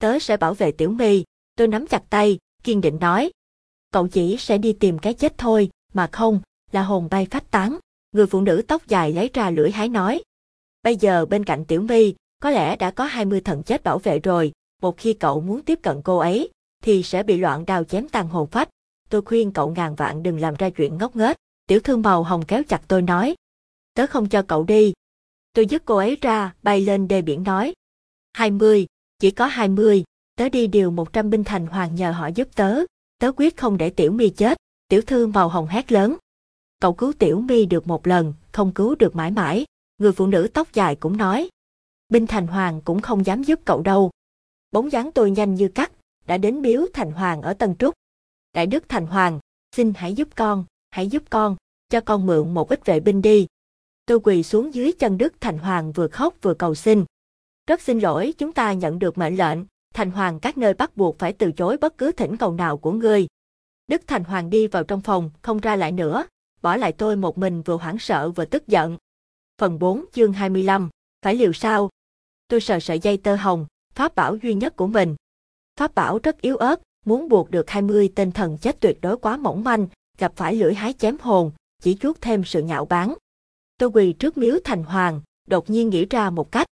tớ sẽ bảo vệ Tiểu My, tôi nắm chặt tay, kiên định nói. Cậu chỉ sẽ đi tìm cái chết thôi, mà không, là hồn bay phách tán. Người phụ nữ tóc dài lấy ra lưỡi hái nói. Bây giờ bên cạnh Tiểu My, có lẽ đã có 20 thần chết bảo vệ rồi, một khi cậu muốn tiếp cận cô ấy, thì sẽ bị loạn đào chém tàn hồn phách. Tôi khuyên cậu ngàn vạn đừng làm ra chuyện ngốc nghếch. Tiểu thương màu hồng kéo chặt tôi nói. Tớ không cho cậu đi. Tôi dứt cô ấy ra, bay lên đê biển nói. 20, chỉ có 20, tớ đi điều 100 binh thành hoàng nhờ họ giúp tớ. Tớ quyết không để Tiểu mi chết. Tiểu thư màu hồng hét lớn. Cậu cứu Tiểu mi được một lần, không cứu được mãi mãi. Người phụ nữ tóc dài cũng nói. Binh Thành Hoàng cũng không dám giúp cậu đâu. Bóng dáng tôi nhanh như cắt, đã đến miếu Thành Hoàng ở Tân Trúc. Đại Đức Thành Hoàng, xin hãy giúp con, hãy giúp con, cho con mượn một ít vệ binh đi. Tôi quỳ xuống dưới chân Đức Thành Hoàng vừa khóc vừa cầu xin. Rất xin lỗi chúng ta nhận được mệnh lệnh, Thành Hoàng các nơi bắt buộc phải từ chối bất cứ thỉnh cầu nào của ngươi. Đức Thành Hoàng đi vào trong phòng, không ra lại nữa, bỏ lại tôi một mình vừa hoảng sợ vừa tức giận. Phần 4 chương 25, phải liều sao? Tôi sờ sợi dây tơ hồng, pháp bảo duy nhất của mình. Pháp bảo rất yếu ớt, muốn buộc được 20 tên thần chết tuyệt đối quá mỏng manh, gặp phải lưỡi hái chém hồn, chỉ chuốt thêm sự nhạo báng. Tôi quỳ trước miếu thành hoàng, đột nhiên nghĩ ra một cách.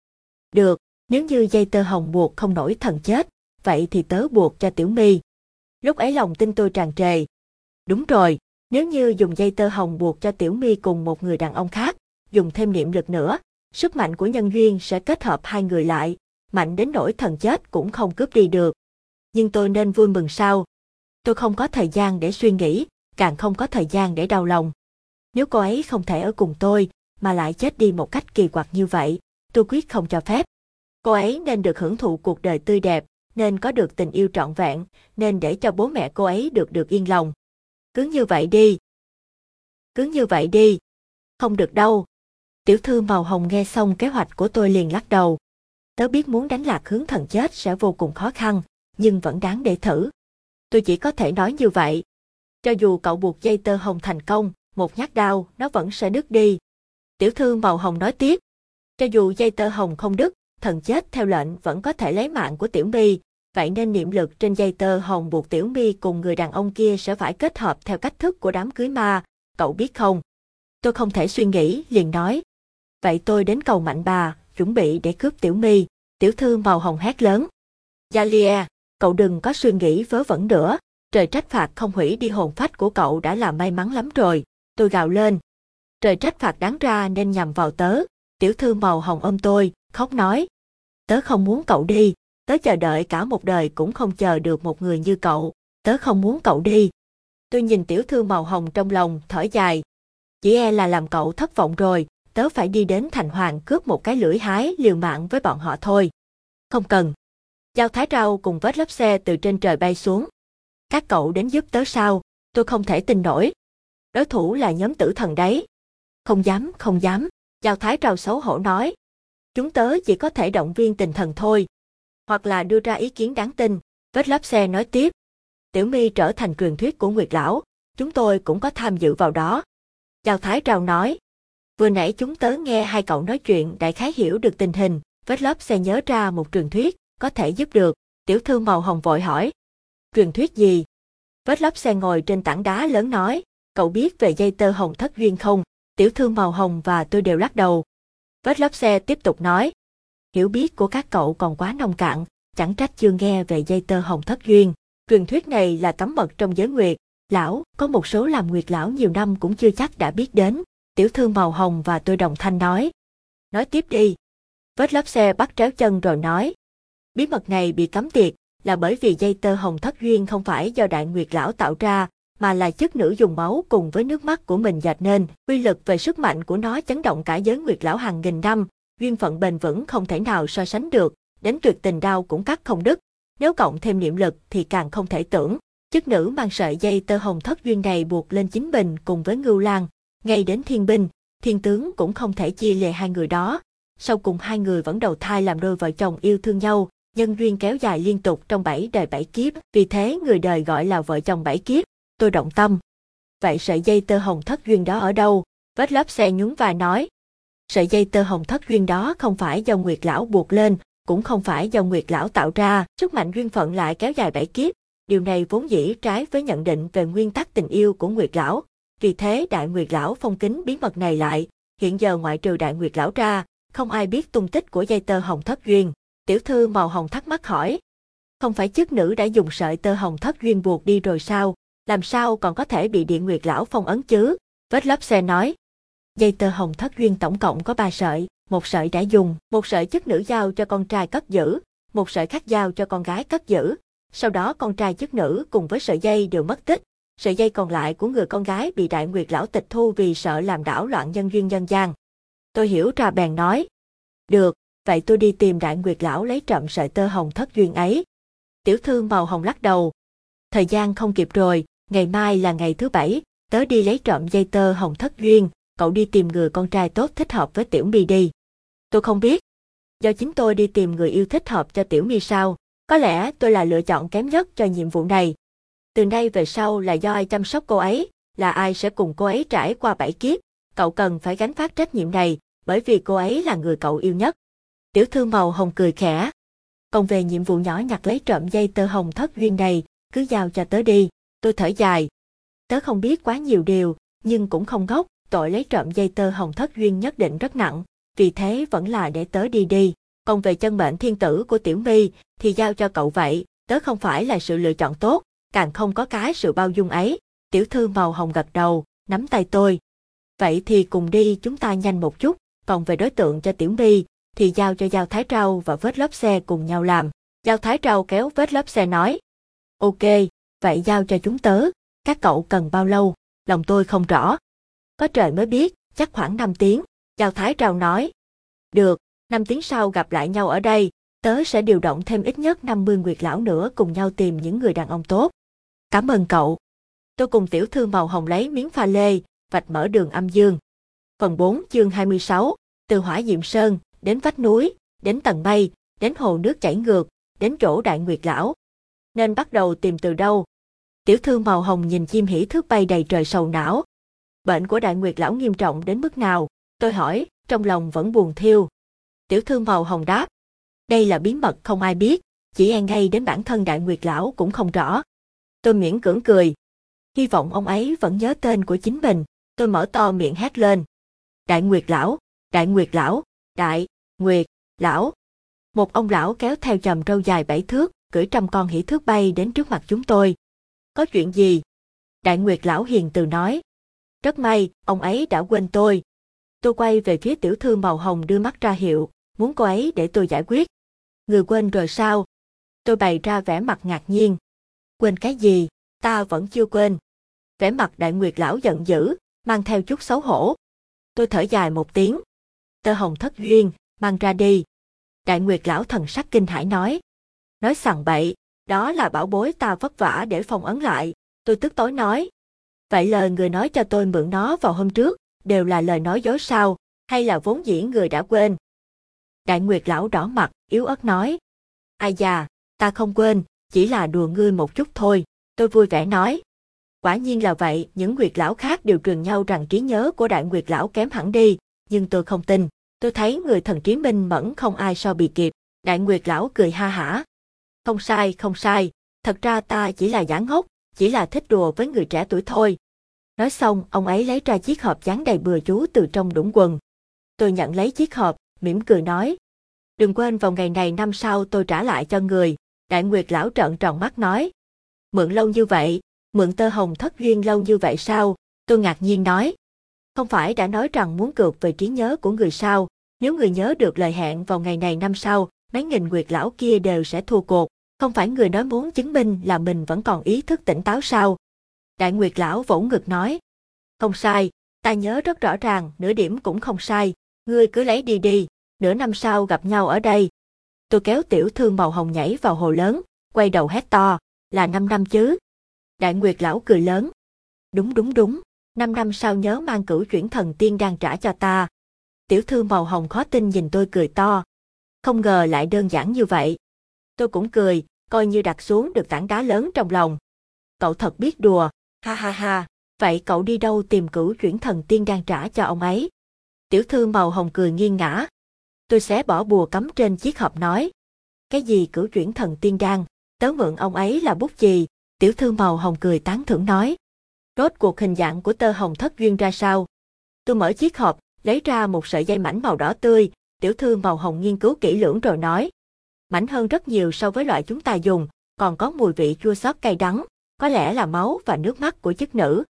Được, nếu như dây tơ hồng buộc không nổi thần chết, vậy thì tớ buộc cho tiểu mi. Lúc ấy lòng tin tôi tràn trề. Đúng rồi, nếu như dùng dây tơ hồng buộc cho tiểu mi cùng một người đàn ông khác, dùng thêm niệm lực nữa, sức mạnh của nhân duyên sẽ kết hợp hai người lại, mạnh đến nỗi thần chết cũng không cướp đi được. Nhưng tôi nên vui mừng sao? Tôi không có thời gian để suy nghĩ, càng không có thời gian để đau lòng. Nếu cô ấy không thể ở cùng tôi, mà lại chết đi một cách kỳ quặc như vậy, tôi quyết không cho phép. Cô ấy nên được hưởng thụ cuộc đời tươi đẹp, nên có được tình yêu trọn vẹn, nên để cho bố mẹ cô ấy được được yên lòng. Cứ như vậy đi. Cứ như vậy đi. Không được đâu. Tiểu thư màu hồng nghe xong kế hoạch của tôi liền lắc đầu. Tớ biết muốn đánh lạc hướng thần chết sẽ vô cùng khó khăn, nhưng vẫn đáng để thử. Tôi chỉ có thể nói như vậy. Cho dù cậu buộc dây tơ hồng thành công, một nhát đao, nó vẫn sẽ đứt đi. Tiểu thư màu hồng nói tiếp. Cho dù dây tơ hồng không đứt, thần chết theo lệnh vẫn có thể lấy mạng của tiểu my, vậy nên niệm lực trên dây tơ hồng buộc tiểu my cùng người đàn ông kia sẽ phải kết hợp theo cách thức của đám cưới ma, cậu biết không? Tôi không thể suy nghĩ, liền nói. Vậy tôi đến cầu mạnh bà, chuẩn bị để cướp tiểu my, tiểu thư màu hồng hét lớn. Galia, cậu đừng có suy nghĩ vớ vẩn nữa, trời trách phạt không hủy đi hồn phách của cậu đã là may mắn lắm rồi, tôi gào lên. Trời trách phạt đáng ra nên nhằm vào tớ, tiểu thư màu hồng ôm tôi, khóc nói. Tớ không muốn cậu đi, tớ chờ đợi cả một đời cũng không chờ được một người như cậu, tớ không muốn cậu đi. Tôi nhìn tiểu thư màu hồng trong lòng, thở dài. Chỉ e là làm cậu thất vọng rồi, tớ phải đi đến thành hoàng cướp một cái lưỡi hái liều mạng với bọn họ thôi. Không cần. Giao thái rau cùng vết lớp xe từ trên trời bay xuống. Các cậu đến giúp tớ sao, tôi không thể tin nổi. Đối thủ là nhóm tử thần đấy. Không dám, không dám, Giao thái rau xấu hổ nói. Chúng tớ chỉ có thể động viên tình thần thôi. Hoặc là đưa ra ý kiến đáng tin, vết lớp xe nói tiếp. Tiểu mi trở thành truyền thuyết của Nguyệt Lão, chúng tôi cũng có tham dự vào đó. Giao Thái Rào nói, vừa nãy chúng tớ nghe hai cậu nói chuyện đại khái hiểu được tình hình, vết lớp xe nhớ ra một truyền thuyết, có thể giúp được, tiểu thư màu hồng vội hỏi. Truyền thuyết gì? Vết lớp xe ngồi trên tảng đá lớn nói, cậu biết về dây tơ hồng thất duyên không? Tiểu thư màu hồng và tôi đều lắc đầu. Vết lốp xe tiếp tục nói, hiểu biết của các cậu còn quá nông cạn, chẳng trách chưa nghe về dây tơ hồng thất duyên. Truyền thuyết này là cấm mật trong giới nguyệt, lão, có một số làm nguyệt lão nhiều năm cũng chưa chắc đã biết đến. Tiểu thư màu hồng và tôi đồng thanh nói. Nói tiếp đi. Vết lốp xe bắt tréo chân rồi nói. Bí mật này bị cấm tiệt, là bởi vì dây tơ hồng thất duyên không phải do đại nguyệt lão tạo ra, mà là chất nữ dùng máu cùng với nước mắt của mình dệt nên. Uy lực về sức mạnh của nó chấn động cả giới nguyệt lão hàng nghìn năm, duyên phận bền vững không thể nào so sánh được, đến tuyệt tình đau cũng cắt không đứt. Nếu cộng thêm niệm lực thì càng không thể tưởng. Chức nữ mang sợi dây tơ hồng thất duyên này buộc lên chính bình cùng với ngưu lang, ngay đến thiên binh, thiên tướng cũng không thể chia lìa hai người đó. Sau cùng hai người vẫn đầu thai làm đôi vợ chồng yêu thương nhau, nhân duyên kéo dài liên tục trong bảy đời bảy kiếp, vì thế người đời gọi là vợ chồng bảy kiếp. Tôi động tâm. Vậy sợi dây tơ hồng thất duyên đó ở đâu? Vết lớp xe nhún và nói. Sợi dây tơ hồng thất duyên đó không phải do Nguyệt Lão buộc lên, cũng không phải do Nguyệt Lão tạo ra, sức mạnh duyên phận lại kéo dài bảy kiếp. Điều này vốn dĩ trái với nhận định về nguyên tắc tình yêu của Nguyệt Lão. Vì thế Đại Nguyệt Lão phong kín bí mật này lại, hiện giờ ngoại trừ Đại Nguyệt Lão ra, không ai biết tung tích của dây tơ hồng thất duyên. Tiểu thư màu hồng thắc mắc hỏi. Không phải chức nữ đã dùng sợi tơ hồng thất duyên buộc đi rồi sao, làm sao còn có thể bị điện nguyệt lão phong ấn chứ? Vết lấp xe nói. Dây tơ hồng thất duyên tổng cộng có ba sợi, một sợi đã dùng, một sợi chức nữ giao cho con trai cất giữ, một sợi khác giao cho con gái cất giữ. Sau đó con trai chức nữ cùng với sợi dây đều mất tích. Sợi dây còn lại của người con gái bị đại nguyệt lão tịch thu vì sợ làm đảo loạn nhân duyên nhân gian. Tôi hiểu ra bèn nói. Được, vậy tôi đi tìm đại nguyệt lão lấy trộm sợi tơ hồng thất duyên ấy. Tiểu thư màu hồng lắc đầu. Thời gian không kịp rồi, ngày mai là ngày thứ bảy, tớ đi lấy trộm dây tơ hồng thất duyên, cậu đi tìm người con trai tốt thích hợp với Tiểu Mi đi. Tôi không biết. Do chính tôi đi tìm người yêu thích hợp cho Tiểu Mi sao, có lẽ tôi là lựa chọn kém nhất cho nhiệm vụ này. Từ nay về sau là do ai chăm sóc cô ấy, là ai sẽ cùng cô ấy trải qua bảy kiếp, cậu cần phải gánh phát trách nhiệm này, bởi vì cô ấy là người cậu yêu nhất. Tiểu thư màu hồng cười khẽ. Còn về nhiệm vụ nhỏ nhặt lấy trộm dây tơ hồng thất duyên này, cứ giao cho tớ đi. Tôi thở dài. Tớ không biết quá nhiều điều, nhưng cũng không gốc, tội lấy trộm dây tơ hồng thất duyên nhất định rất nặng, vì thế vẫn là để tớ đi đi. Còn về chân mệnh thiên tử của Tiểu My thì giao cho cậu vậy, tớ không phải là sự lựa chọn tốt, càng không có cái sự bao dung ấy. Tiểu thư màu hồng gật đầu, nắm tay tôi. Vậy thì cùng đi chúng ta nhanh một chút, còn về đối tượng cho Tiểu My thì giao cho Giao Thái Trâu và vết lốp xe cùng nhau làm. Giao Thái Trâu kéo vết lốp xe nói. Ok, vậy giao cho chúng tớ, các cậu cần bao lâu, lòng tôi không rõ. Có trời mới biết, chắc khoảng 5 tiếng, Giao Thái Trào nói. Được, 5 tiếng sau gặp lại nhau ở đây, tớ sẽ điều động thêm ít nhất 50 nguyệt lão nữa cùng nhau tìm những người đàn ông tốt. Cảm ơn cậu. Tôi cùng tiểu thư màu hồng lấy miếng pha lê, vạch mở đường âm dương. Phần 4 chương 26, từ hỏa diệm sơn, đến vách núi, đến tầng mây, đến hồ nước chảy ngược, đến chỗ đại nguyệt lão. Nên bắt đầu tìm từ đâu? Tiểu thư màu hồng nhìn chim hỉ thước bay đầy trời sầu não. Bệnh của đại nguyệt lão nghiêm trọng đến mức nào? Tôi hỏi, trong lòng vẫn buồn thiêu. Tiểu thư màu hồng đáp. Đây là bí mật không ai biết, chỉ e ngay đến bản thân đại nguyệt lão cũng không rõ. Tôi miễn cưỡng cười. Hy vọng ông ấy vẫn nhớ tên của chính mình. Tôi mở to miệng hét lên. Đại nguyệt lão, đại nguyệt lão, đại, nguyệt, lão. Một ông lão kéo theo chầm râu dài bảy thước, cưỡi trăm con hỉ thước bay đến trước mặt chúng tôi. Có chuyện gì? Đại nguyệt lão hiền từ nói. Rất may, ông ấy đã quên tôi, Tôi quay về phía tiểu thư màu hồng đưa mắt ra hiệu, muốn cô ấy để tôi giải quyết. Người quên rồi sao? Tôi bày ra vẻ mặt ngạc nhiên. Quên cái gì? Ta vẫn chưa quên. Vẻ mặt đại nguyệt lão giận dữ, mang theo chút xấu hổ. Tôi thở dài một tiếng. Tơ hồng thất duyên, mang ra đi. Đại nguyệt lão thần sắc kinh hãi nói. Nói sằng bậy, đó là bảo bối ta vất vả để phòng ấn lại. Tôi tức tối nói. Vậy lời người nói cho tôi mượn nó vào hôm trước, đều là lời nói dối sao, hay là vốn dĩ người đã quên. Đại Nguyệt lão đỏ mặt, yếu ớt nói. Ai già, ta không quên, chỉ là đùa ngươi một chút thôi, tôi vui vẻ nói. Quả nhiên là vậy, những Nguyệt lão khác đều truyền nhau rằng trí nhớ của Đại Nguyệt lão kém hẳn đi, nhưng tôi không tin. Tôi thấy người thần trí minh mẫn không ai so bì kịp. Đại Nguyệt lão cười ha hả. Không sai, không sai, thật ra ta chỉ là giả ngốc, chỉ là thích đùa với người trẻ tuổi thôi. Nói xong, ông ấy lấy ra chiếc hộp dán đầy bừa chú từ trong đũng quần. Tôi nhận lấy chiếc hộp, mỉm cười nói. Đừng quên vào ngày này năm sau tôi trả lại cho người. Đại Nguyệt lão trợn tròn mắt nói. Mượn lâu như vậy, mượn tơ hồng thất duyên lâu như vậy sao? Tôi ngạc nhiên nói. Không phải đã nói rằng muốn cược về trí nhớ của người sao? Nếu người nhớ được lời hẹn vào ngày này năm sau, mấy nghìn Nguyệt lão kia đều sẽ thua cuộc. Không phải người nói muốn chứng minh là mình vẫn còn ý thức tỉnh táo sao? Đại Nguyệt Lão vỗ ngực nói. Không sai, ta nhớ rất rõ ràng, nửa điểm cũng không sai, ngươi cứ lấy đi đi, nửa năm sau gặp nhau ở đây. Tôi kéo tiểu thương màu hồng nhảy vào hồ lớn, quay đầu hét to, là năm năm chứ. Đại Nguyệt Lão cười lớn. Đúng đúng đúng, năm năm sau nhớ mang cửu chuyển thần tiên đang trả cho ta. Tiểu thư màu hồng khó tin nhìn tôi cười to. Không ngờ lại đơn giản như vậy. Tôi cũng cười, coi như đặt xuống được tảng đá lớn trong lòng. Cậu thật biết đùa, Ha ha ha, vậy cậu đi đâu tìm cửu chuyển thần tiên đang trả cho ông ấy? Tiểu thư màu hồng cười nghiêng ngã. Tôi sẽ bỏ bùa cấm trên chiếc hộp nói, cái gì cửu chuyển thần tiên đan, tớ mượn ông ấy là bút gì tiểu thư màu hồng cười tán thưởng nói. Rốt cuộc hình dạng của tơ hồng thất duyên ra sao? Tôi mở chiếc hộp, lấy ra một sợi dây mảnh màu đỏ tươi, tiểu thư màu hồng nghiên cứu kỹ lưỡng rồi nói. Mảnh hơn rất nhiều so với loại chúng ta dùng, còn có mùi vị chua xót cay đắng, có lẽ là máu và nước mắt của chức nữ.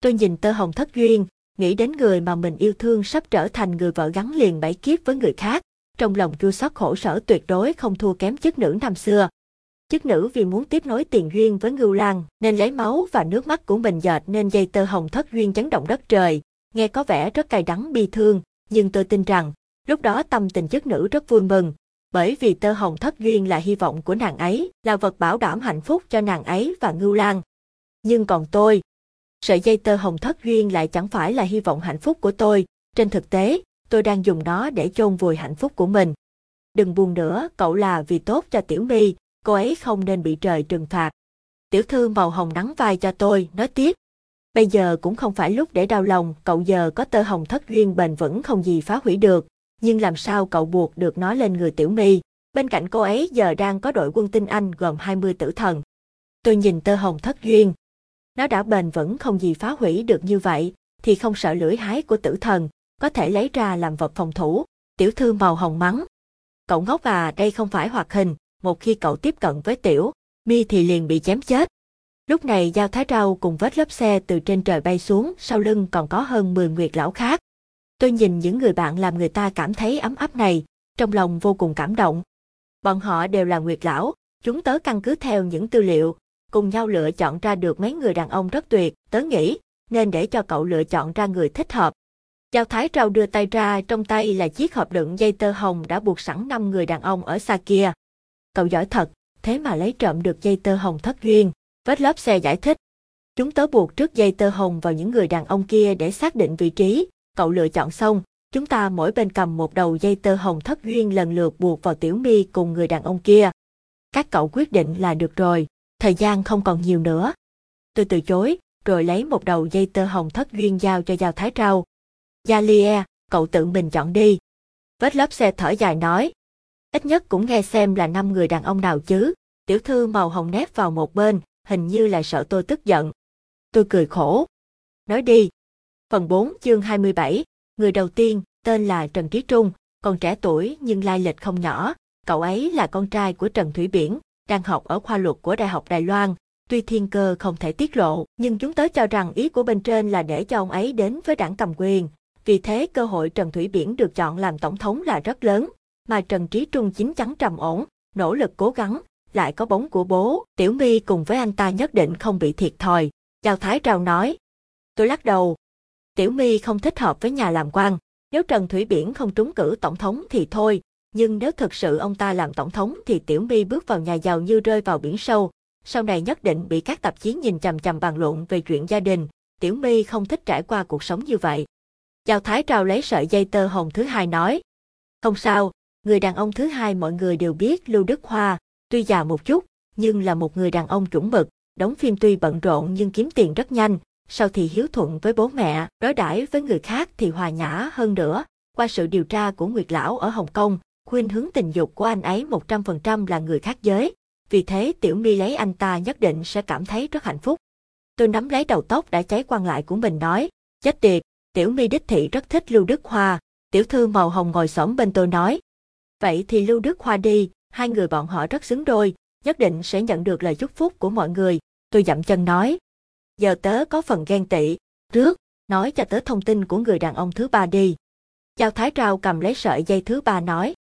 Tôi nhìn tơ hồng thất duyên, nghĩ đến người mà mình yêu thương sắp trở thành người vợ gắn liền bảy kiếp với người khác, trong lòng chua xót khổ sở tuyệt đối không thua kém chức nữ năm xưa. Chức nữ vì muốn tiếp nối tiền duyên với Ngưu lang nên lấy máu và nước mắt của mình dệt nên dây tơ hồng thất duyên chấn động đất trời, nghe có vẻ rất cay đắng bi thương, nhưng tôi tin rằng, lúc đó tâm tình chức nữ rất vui mừng, bởi vì tơ hồng thất duyên là hy vọng của nàng ấy, là vật bảo đảm hạnh phúc cho nàng ấy và Ngưu Lan. Nhưng còn tôi, sợi dây tơ hồng thất duyên lại chẳng phải là hy vọng hạnh phúc của tôi, trên thực tế, tôi đang dùng nó để chôn vùi hạnh phúc của mình. Đừng buồn nữa, cậu là vì tốt cho Tiểu My, cô ấy không nên bị trời trừng phạt. Tiểu thư màu hồng nắng vai cho tôi, nói tiếp. Bây giờ cũng không phải lúc để đau lòng, cậu giờ có tơ hồng thất duyên bền vững không gì phá hủy được, nhưng làm sao cậu buộc được nó lên người Tiểu My? Bên cạnh cô ấy giờ đang có đội quân tinh Anh gồm 20 tử thần. Tôi nhìn tơ hồng thất duyên. Nó đã bền vững không gì phá hủy được như vậy, thì không sợ lưỡi hái của tử thần, có thể lấy ra làm vật phòng thủ. Tiểu thư màu hồng mắng. Cậu ngốc à, đây không phải hoạt hình, một khi cậu tiếp cận với tiểu, mi thì liền bị chém chết. Lúc này Giao Thái Rau cùng vết lớp xe từ trên trời bay xuống, sau lưng còn có hơn 10 nguyệt lão khác. Tôi nhìn những người bạn làm người ta cảm thấy ấm áp này, trong lòng vô cùng cảm động. Bọn họ đều là nguyệt lão, chúng tớ căn cứ theo những tư liệu, cùng nhau lựa chọn ra được mấy người đàn ông rất tuyệt, tớ nghĩ, nên để cho cậu lựa chọn ra người thích hợp. Giao Thái Rau đưa tay ra, trong tay là chiếc hộp đựng dây tơ hồng đã buộc sẵn năm người đàn ông ở xa kia. Cậu giỏi thật, thế mà lấy trộm được dây tơ hồng thất duyên. Vết lớp xe giải thích. Chúng tớ buộc trước dây tơ hồng vào những người đàn ông kia để xác định vị trí. Cậu lựa chọn xong, chúng ta mỗi bên cầm một đầu dây tơ hồng thất duyên lần lượt buộc vào tiểu mi cùng người đàn ông kia. Các cậu quyết định là được rồi, thời gian không còn nhiều nữa. Tôi từ chối, rồi lấy một đầu dây tơ hồng thất duyên giao cho Giao Thái Rau. Gia Lie, cậu tự mình chọn đi. Vết lớp xe thở dài nói. Ít nhất cũng nghe xem là năm người đàn ông nào chứ. Tiểu thư màu hồng nép vào một bên, hình như là sợ tôi tức giận. Tôi cười khổ. Nói đi. Phần 4 chương 27, người đầu tiên, tên là Trần Trí Trung, còn trẻ tuổi nhưng lai lịch không nhỏ. Cậu ấy là con trai của Trần Thủy Biển, đang học ở khoa luật của Đại học Đài Loan. Tuy thiên cơ không thể tiết lộ, nhưng chúng tớ cho rằng ý của bên trên là để cho ông ấy đến với đảng cầm quyền. Vì thế cơ hội Trần Thủy Biển được chọn làm tổng thống là rất lớn, mà Trần Trí Trung chính chắn trầm ổn, nỗ lực cố gắng, lại có bóng của bố, Tiểu My cùng với anh ta nhất định không bị thiệt thòi. Chào Thái Trào nói. Tôi lắc đầu. Tiểu My không thích hợp với nhà làm quan. Nếu Trần Thủy Biển không trúng cử tổng thống thì thôi, nhưng nếu thực sự ông ta làm tổng thống thì Tiểu My bước vào nhà giàu như rơi vào biển sâu. Sau này nhất định bị các tạp chí nhìn chằm chằm bàn luận về chuyện gia đình. Tiểu My không thích trải qua cuộc sống như vậy. Giao Thái Trao lấy sợi dây tơ hồng thứ hai nói. Không sao, người đàn ông thứ hai mọi người đều biết Lưu Đức Hoa, tuy già một chút, nhưng là một người đàn ông chuẩn mực, đóng phim tuy bận rộn nhưng kiếm tiền rất nhanh, sau thì hiếu thuận với bố mẹ, đối đãi với người khác thì hòa nhã hơn nữa. Qua sự điều tra của Nguyệt Lão ở Hồng Kông, khuyên hướng tình dục của anh ấy 100% là người khác giới. Vì thế Tiểu My lấy anh ta nhất định sẽ cảm thấy rất hạnh phúc. Tôi nắm lấy đầu tóc đã cháy quan lại của mình nói, chết tiệt, Tiểu My đích thị rất thích Lưu Đức Hoa. Tiểu thư màu hồng ngồi xổm bên tôi nói, vậy thì Lưu Đức Hoa đi, hai người bọn họ rất xứng đôi, nhất định sẽ nhận được lời chúc phúc của mọi người. Tôi dậm chân nói. Giờ tớ có phần ghen tị. Trước, nói cho tớ thông tin của người đàn ông thứ ba đi. Giao Thái Trao cầm lấy sợi dây thứ ba nói.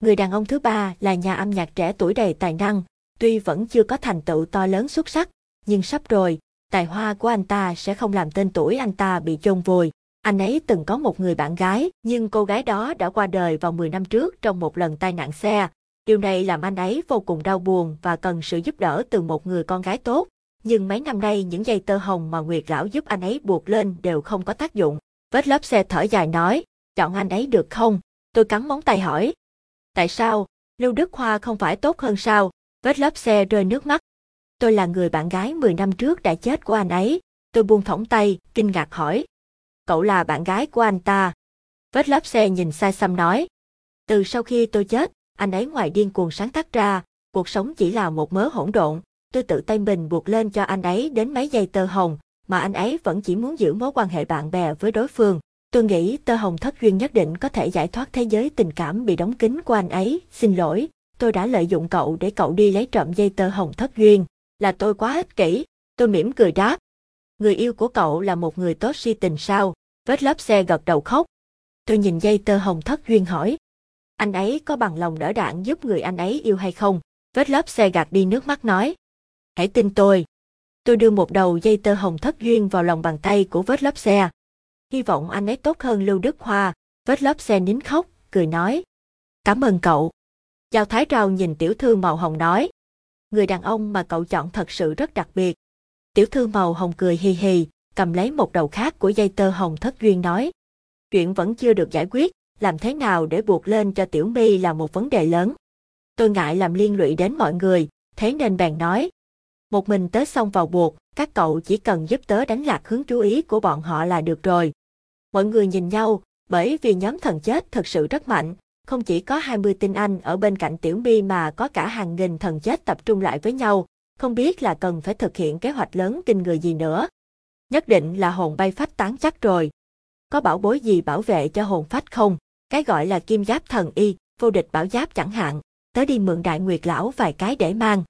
Người đàn ông thứ ba là nhà âm nhạc trẻ tuổi đầy tài năng, tuy vẫn chưa có thành tựu to lớn xuất sắc, nhưng sắp rồi, tài hoa của anh ta sẽ không làm tên tuổi anh ta bị chôn vùi. Anh ấy từng có một người bạn gái, nhưng cô gái đó đã qua đời vào 10 năm trước trong một lần tai nạn xe, Điều này làm anh ấy vô cùng đau buồn và cần sự giúp đỡ từ một người con gái tốt. Nhưng mấy năm nay những dây tơ hồng mà Nguyệt Lão giúp anh ấy buộc lên đều không có tác dụng. Vết lớp xe thở dài nói, chọn anh ấy được không? Tôi cắn móng tay hỏi. Tại sao? Lưu Đức Hoa không phải tốt hơn sao? Vết lớp xe rơi nước mắt. Tôi là người bạn gái 10 năm trước đã chết của anh ấy. Tôi buông thõng tay, kinh ngạc hỏi. Cậu là bạn gái của anh ta. Vết lớp xe nhìn sai xăm nói. Từ sau khi tôi chết, anh ấy ngoài điên cuồng sáng tác ra, cuộc sống chỉ là một mớ hỗn độn. Tôi tự tay mình buộc lên cho anh ấy đến mấy dây tơ hồng, mà anh ấy vẫn chỉ muốn giữ mối quan hệ bạn bè với đối phương. Tôi nghĩ tơ hồng thất duyên nhất định có thể giải thoát thế giới tình cảm bị đóng kín của anh ấy. Xin lỗi, tôi đã lợi dụng cậu để cậu đi lấy trộm dây tơ hồng thất duyên. Là tôi quá ích kỷ. Tôi mỉm cười đáp. Người yêu của cậu là một người tốt si tình sao? Vết lớp xe gật đầu khóc. Tôi nhìn dây tơ hồng thất duyên hỏi. Anh ấy có bằng lòng đỡ đạn giúp người anh ấy yêu hay không? Vết lớp xe gạt đi nước mắt nói. Hãy tin tôi. Tôi đưa một đầu dây tơ hồng thất duyên vào lòng bàn tay của vết lớp xe. Hy vọng anh ấy tốt hơn Lưu Đức Hoa. Vết lớp xe nín khóc, cười nói. Cảm ơn cậu. Giao Thái Rào nhìn tiểu thư màu hồng nói. Người đàn ông mà cậu chọn thật sự rất đặc biệt. Tiểu thư màu hồng cười hì hì, cầm lấy một đầu khác của dây tơ hồng thất duyên nói. Chuyện vẫn chưa được giải quyết, làm thế nào để buộc lên cho tiểu mi là một vấn đề lớn. Tôi ngại làm liên lụy đến mọi người, thế nên bèn nói. Một mình tớ xong vào buộc, các cậu chỉ cần giúp tớ đánh lạc hướng chú ý của bọn họ là được rồi. Mọi người nhìn nhau, bởi vì nhóm thần chết thật sự rất mạnh, không chỉ có 20 tinh anh ở bên cạnh tiểu mi mà có cả hàng nghìn thần chết tập trung lại với nhau, không biết là cần phải thực hiện kế hoạch lớn kinh người gì nữa. Nhất định là hồn bay phách tán chắc rồi. Có bảo bối gì bảo vệ cho hồn phách không? Cái gọi là kim giáp thần y, vô địch bảo giáp chẳng hạn, tớ đi mượn đại nguyệt lão vài cái để mang.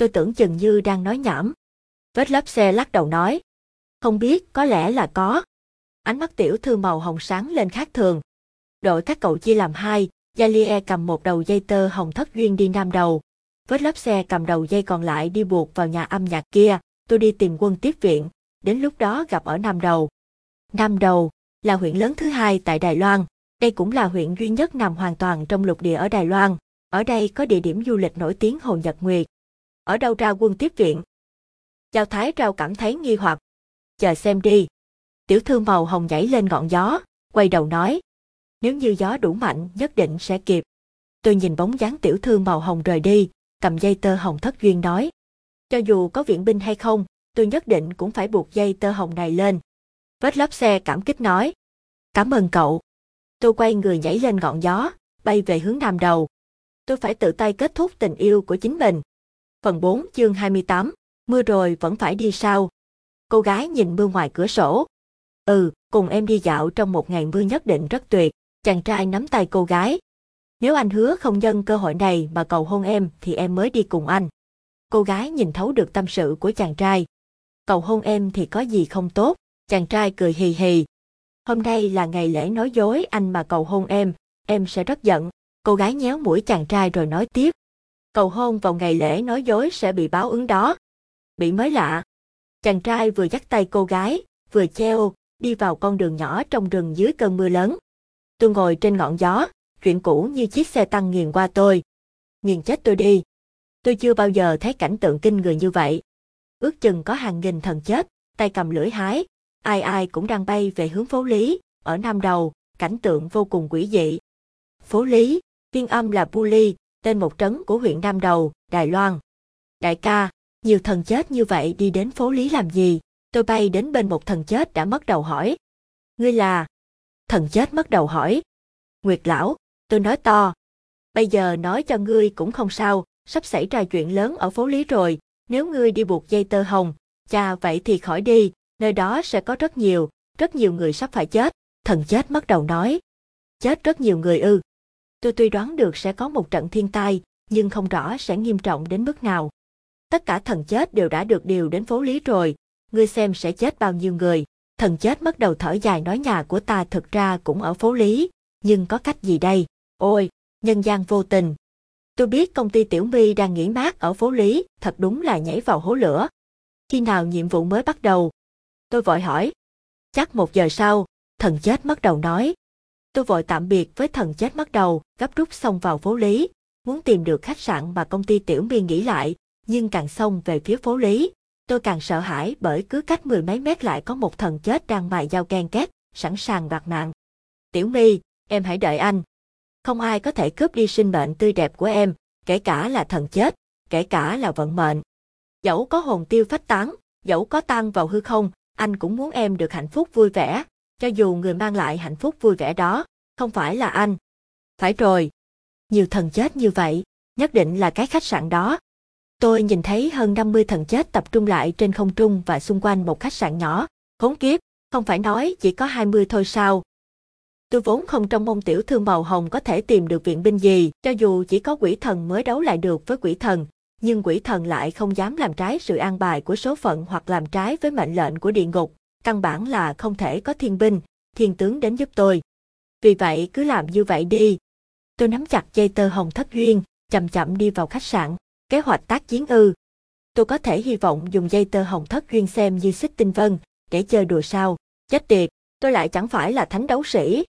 Tôi tưởng chừng như đang nói nhảm. Vết lớp xe lắc đầu nói. Không biết, có lẽ là có. Ánh mắt tiểu thư màu hồng sáng lên khác thường. Đội các cậu chia làm hai, Yalie cầm một đầu dây tơ hồng thất duyên đi nam đầu. Vết lớp xe cầm đầu dây còn lại đi buộc vào nhà âm nhạc kia, tôi đi tìm quân tiếp viện, đến lúc đó gặp ở Nam Đầu. Nam Đầu là huyện lớn thứ hai tại Đài Loan, đây cũng là huyện duy nhất nằm hoàn toàn trong lục địa ở Đài Loan. Ở đây có địa điểm du lịch nổi tiếng Hồ Nhật Nguyệt. Ở đâu ra quân tiếp viện? Giao Thái Rao cảm thấy nghi hoặc. Chờ xem đi. Tiểu thư màu hồng nhảy lên ngọn gió, quay đầu nói. Nếu như gió đủ mạnh nhất định sẽ kịp. Tôi nhìn bóng dáng tiểu thư màu hồng rời đi, cầm dây tơ hồng thất duyên nói. Cho dù có viện binh hay không, tôi nhất định cũng phải buộc dây tơ hồng này lên. Vết lốp xe cảm kích nói. Cảm ơn cậu. Tôi quay người nhảy lên ngọn gió, bay về hướng nam đầu. Tôi phải tự tay kết thúc tình yêu của chính mình. Phần 4 chương 28, mưa rồi vẫn phải đi sao? Cô gái nhìn mưa ngoài cửa sổ. Ừ, cùng em đi dạo trong một ngày mưa nhất định rất tuyệt. Chàng trai nắm tay cô gái. Nếu anh hứa không nhân cơ hội này mà cầu hôn em thì em mới đi cùng anh. Cô gái nhìn thấu được tâm sự của chàng trai. Cầu hôn em thì có gì không tốt, chàng trai cười hì hì. Hôm nay là ngày lễ nói dối anh mà cầu hôn em, em sẽ rất giận. Cô gái nhéo mũi chàng trai rồi nói tiếp. Cầu hôn vào ngày lễ nói dối sẽ bị báo ứng đó. Bị mới lạ. Chàng trai vừa dắt tay cô gái, vừa treo, đi vào con đường nhỏ trong rừng dưới cơn mưa lớn. Tôi ngồi trên ngọn gió, chuyện cũ như chiếc xe tăng nghiền qua tôi. Nghiền chết tôi đi. Tôi chưa bao giờ thấy cảnh tượng kinh người như vậy. Ước chừng có hàng nghìn thần chết, tay cầm lưỡi hái. Ai ai cũng đang bay về hướng phố Lý, ở Nam Đầu, cảnh tượng vô cùng quỷ dị. Phố Lý, phiên âm là Puli, tên một trấn của huyện Nam Đầu, Đài Loan. Đại ca, nhiều thần chết như vậy đi đến phố Lý làm gì? Tôi bay đến bên một thần chết đã mất đầu hỏi. Ngươi là? Thần chết mất đầu hỏi. Nguyệt lão, tôi nói to. Bây giờ nói cho ngươi cũng không sao, sắp xảy ra chuyện lớn ở phố Lý rồi, nếu ngươi đi buộc dây tơ hồng, cha vậy thì khỏi đi, nơi đó sẽ có rất nhiều, rất nhiều người sắp phải chết. Thần chết mất đầu nói. Chết rất nhiều người ư. Tôi tuy đoán được sẽ có một trận thiên tai, nhưng không rõ sẽ nghiêm trọng đến mức nào. Tất cả thần chết đều đã được điều đến phố Lý rồi, ngươi xem sẽ chết bao nhiêu người. Thần chết mất đầu thở dài nói nhà của ta thực ra cũng ở phố Lý, nhưng có cách gì đây? Ôi, nhân gian vô tình. Tôi biết công ty Tiểu My đang nghỉ mát ở phố Lý, thật đúng là nhảy vào hố lửa. Khi nào nhiệm vụ mới bắt đầu? Tôi vội hỏi. Chắc một giờ sau, thần chết mất đầu nói. Tôi vội tạm biệt với thần chết mất đầu, gấp rút xông vào phố Lý, muốn tìm được khách sạn mà công ty Tiểu My nghỉ lại, nhưng càng xông về phía phố Lý, tôi càng sợ hãi bởi cứ cách mười mấy mét lại có một thần chết đang mài dao ken két, sẵn sàng đoạt mạng. Tiểu My, em hãy đợi anh. Không ai có thể cướp đi sinh mệnh tươi đẹp của em, kể cả là thần chết, kể cả là vận mệnh. Dẫu có hồn tiêu phách tán, dẫu có tan vào hư không, anh cũng muốn em được hạnh phúc vui vẻ, cho dù người mang lại hạnh phúc vui vẻ đó, không phải là anh. Phải rồi. Nhiều thần chết như vậy, nhất định là cái khách sạn đó. Tôi nhìn thấy hơn 50 thần chết tập trung lại trên không trung và xung quanh một khách sạn nhỏ. Khốn kiếp, không phải nói chỉ có 20 thôi sao? Tôi vốn không trong mong tiểu thư màu hồng có thể tìm được viện binh gì, cho dù chỉ có quỷ thần mới đấu lại được với quỷ thần, nhưng quỷ thần lại không dám làm trái sự an bài của số phận hoặc làm trái với mệnh lệnh của địa ngục, căn bản là không thể có thiên binh, thiên tướng đến giúp tôi. Vì vậy cứ làm như vậy đi. Tôi nắm chặt dây tơ hồng thất duyên, chậm chậm đi vào khách sạn, kế hoạch tác chiến ư. Tôi có thể hy vọng dùng dây tơ hồng thất duyên xem như xích tinh vân, để chơi đùa sao, chết tiệt, tôi lại chẳng phải là thánh đấu sĩ.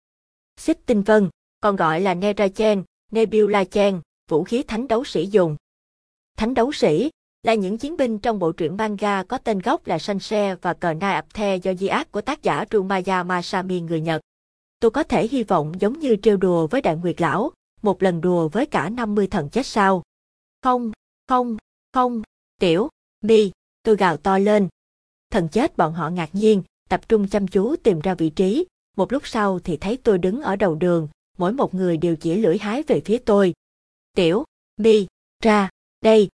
Xích tinh vân, còn gọi là Nerachen, Nebula Chen, vũ khí thánh đấu sĩ dùng. Thánh đấu sĩ là những chiến binh trong bộ truyện manga có tên gốc là Sanse và cờ Nai Apthe do di ác của tác giả Rumaya Masami người Nhật. Tôi có thể hy vọng giống như trêu đùa với Đại Nguyệt Lão, một lần đùa với cả 50 thần chết sao. Không, không, không, tiểu, mi, tôi gào to lên. Thần chết bọn họ ngạc nhiên, tập trung chăm chú tìm ra vị trí, một lúc sau thì thấy tôi đứng ở đầu đường, mỗi một người đều chỉ lưỡi hái về phía tôi. Tiểu, mi, ra, đây.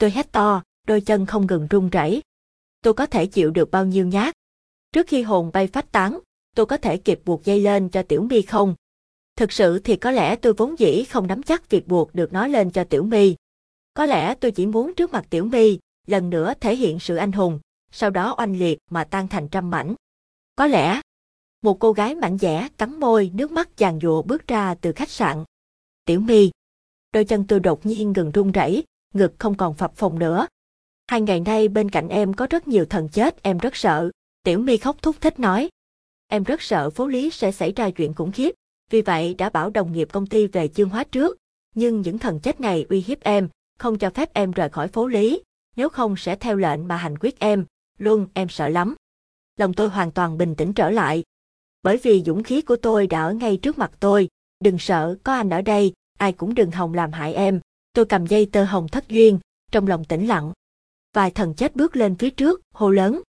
Tôi hét to, đôi chân không ngừng run rẩy. Tôi có thể chịu được bao nhiêu nhát. Trước khi hồn bay phát tán, tôi có thể kịp buộc dây lên cho Tiểu Mi không? Thực sự thì có lẽ tôi vốn dĩ không nắm chắc việc buộc được nó lên cho Tiểu Mi. Có lẽ tôi chỉ muốn trước mặt Tiểu Mi, lần nữa thể hiện sự anh hùng, sau đó oanh liệt mà tan thành trăm mảnh. Có lẽ, một cô gái mạnh dẻ cắn môi nước mắt giàn giụa bước ra từ khách sạn. Tiểu Mi, đôi chân tôi đột nhiên ngừng run rẩy, ngực không còn phập phồng nữa. Hai ngày nay bên cạnh em có rất nhiều thần chết em rất sợ. Tiểu Mi khóc thúc thích nói. Em rất sợ phố lý sẽ xảy ra chuyện khủng khiếp, vì vậy đã bảo đồng nghiệp công ty về chương hóa trước. Nhưng những thần chết này uy hiếp em, không cho phép em rời khỏi phố lý, nếu không sẽ theo lệnh mà hành quyết em, luôn em sợ lắm. Lòng tôi hoàn toàn bình tĩnh trở lại. Bởi vì dũng khí của tôi đã ở ngay trước mặt tôi, đừng sợ, có anh ở đây, ai cũng đừng hòng làm hại em. Tôi cầm dây tơ hồng thất duyên, trong lòng tĩnh lặng. Vài thần chết bước lên phía trước, hô lớn.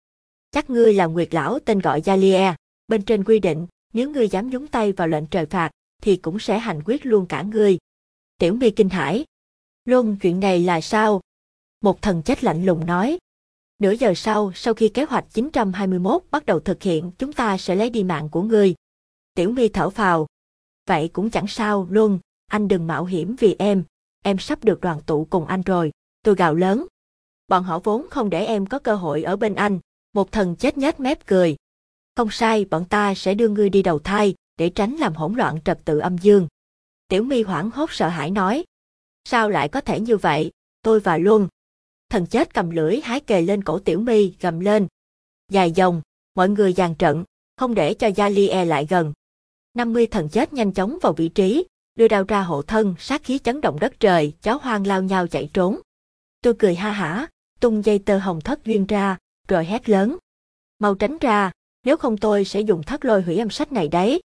Chắc ngươi là Nguyệt Lão tên gọi Jalie, bên trên quy định, nếu ngươi dám nhúng tay vào lệnh trời phạt, thì cũng sẽ hành quyết luôn cả ngươi. Tiểu mi kinh hãi. Luân chuyện này là sao? Một thần chết lạnh lùng nói. Nửa giờ sau, sau khi kế hoạch 921 bắt đầu thực hiện, chúng ta sẽ lấy đi mạng của ngươi. Tiểu mi thở phào. Vậy cũng chẳng sao, Luân, anh đừng mạo hiểm vì em, em sắp được đoàn tụ cùng anh rồi, tôi gào lớn. Bọn họ vốn không để em có cơ hội ở bên anh, một thần chết nhếch mép cười. Không sai, bọn ta sẽ đưa ngươi đi đầu thai, để tránh làm hỗn loạn trật tự âm dương. Tiểu mi hoảng hốt sợ hãi nói. Sao lại có thể như vậy, tôi và Luân. Thần chết cầm lưỡi hái kề lên cổ tiểu mi gầm lên. Dài dòng, mọi người dàn trận, không để cho gia lyề e lại gần. 50 thần chết nhanh chóng vào vị trí, đưa đao ra hộ thân, sát khí chấn động đất trời, chó hoang lao nhau chạy trốn. Tôi cười ha hả, tung dây tơ hồng thất duyên ra, rồi hét lớn. Mau tránh ra, nếu không tôi sẽ dùng thất lôi hủy âm sách này đấy.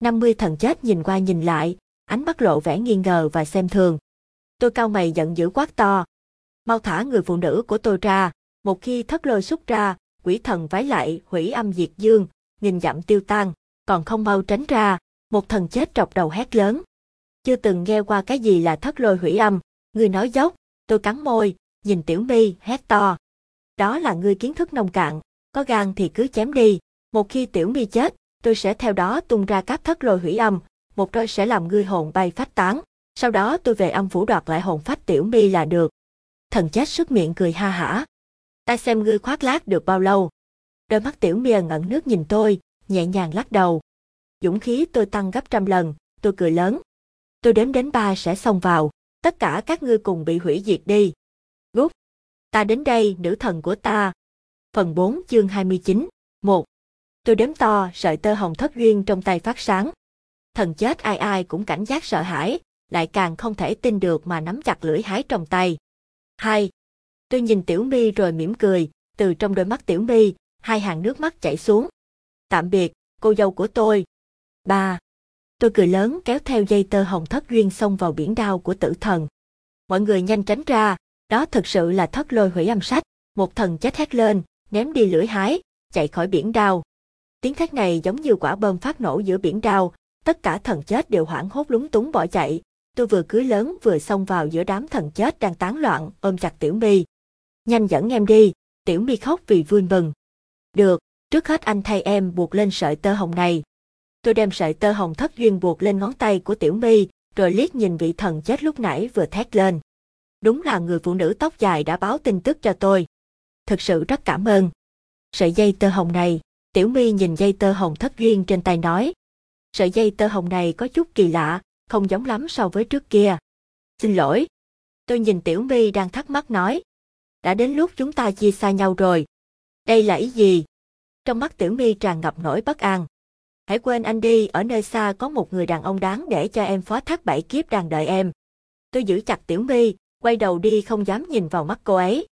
50 thần chết nhìn qua nhìn lại, ánh mắt lộ vẻ nghi ngờ và xem thường. Tôi cao mày giận dữ quát to. Mau thả người phụ nữ của tôi ra, một khi thất lôi xuất ra, quỷ thần vái lại hủy âm diệt dương, nghìn dặm tiêu tan, còn không mau tránh ra, một thần chết trọc đầu hét lớn chưa từng nghe qua cái gì là thất lôi hủy âm, người nói dốc, tôi cắn môi, nhìn tiểu mi, hét to. Đó là ngươi kiến thức nông cạn, có gan thì cứ chém đi, một khi tiểu mi chết, tôi sẽ theo đó tung ra các thất lôi hủy âm, một đôi sẽ làm ngươi hồn bay phách tán, sau đó tôi về âm phủ đoạt lại hồn phách tiểu mi là được. Thần chết sức miệng cười ha hả. Ta xem ngươi khoác lác được bao lâu. Đôi mắt tiểu mi ngẩn nước nhìn tôi, nhẹ nhàng lắc đầu. Dũng khí tôi tăng gấp trăm lần, tôi cười lớn tôi đếm đến ba sẽ xông vào, tất cả các ngươi cùng bị hủy diệt đi. Gút, ta đến đây, nữ thần của ta. Phần 4 chương 29, 1. Tôi đếm to, sợi tơ hồng thất duyên trong tay phát sáng. Thần chết ai ai cũng cảnh giác sợ hãi, lại càng không thể tin được mà nắm chặt lưỡi hái trong tay. hai Tôi nhìn Tiểu Mi rồi mỉm cười, từ trong đôi mắt Tiểu Mi, hai hàng nước mắt chảy xuống. Tạm biệt, cô dâu của tôi. ba Tôi cười lớn kéo theo dây tơ hồng thất duyên xông vào biển đao của tử thần. Mọi người nhanh tránh ra, đó thực sự là thất lôi hủy âm sách, một thần chết hét lên, ném đi lưỡi hái, chạy khỏi biển đao. Tiếng thét này giống như quả bom phát nổ giữa biển đao, tất cả thần chết đều hoảng hốt lúng túng bỏ chạy. tôi vừa cưới lớn vừa xông vào giữa đám thần chết đang tán loạn, ôm chặt Tiểu mi Nhanh dẫn em đi, Tiểu mi khóc vì vui mừng. Được, trước hết anh thay em buộc lên sợi tơ hồng này. Tôi đem sợi tơ hồng thất duyên buộc lên ngón tay của Tiểu My, rồi liếc nhìn vị thần chết lúc nãy vừa thét lên. Đúng là người phụ nữ tóc dài đã báo tin tức cho tôi. Thực sự rất cảm ơn. Sợi dây tơ hồng này, Tiểu My nhìn dây tơ hồng thất duyên trên tay nói. Sợi dây tơ hồng này có chút kỳ lạ, không giống lắm so với trước kia. Xin lỗi. Tôi nhìn Tiểu My đang thắc mắc nói. Đã đến lúc chúng ta chia xa nhau rồi. Đây là ý gì? Trong mắt Tiểu My tràn ngập nỗi bất an. Hãy quên anh đi, ở nơi xa có một người đàn ông đáng để cho em phó thác bảy kiếp đang đợi em. Tôi giữ chặt Tiểu My, quay đầu đi không dám nhìn vào mắt cô ấy.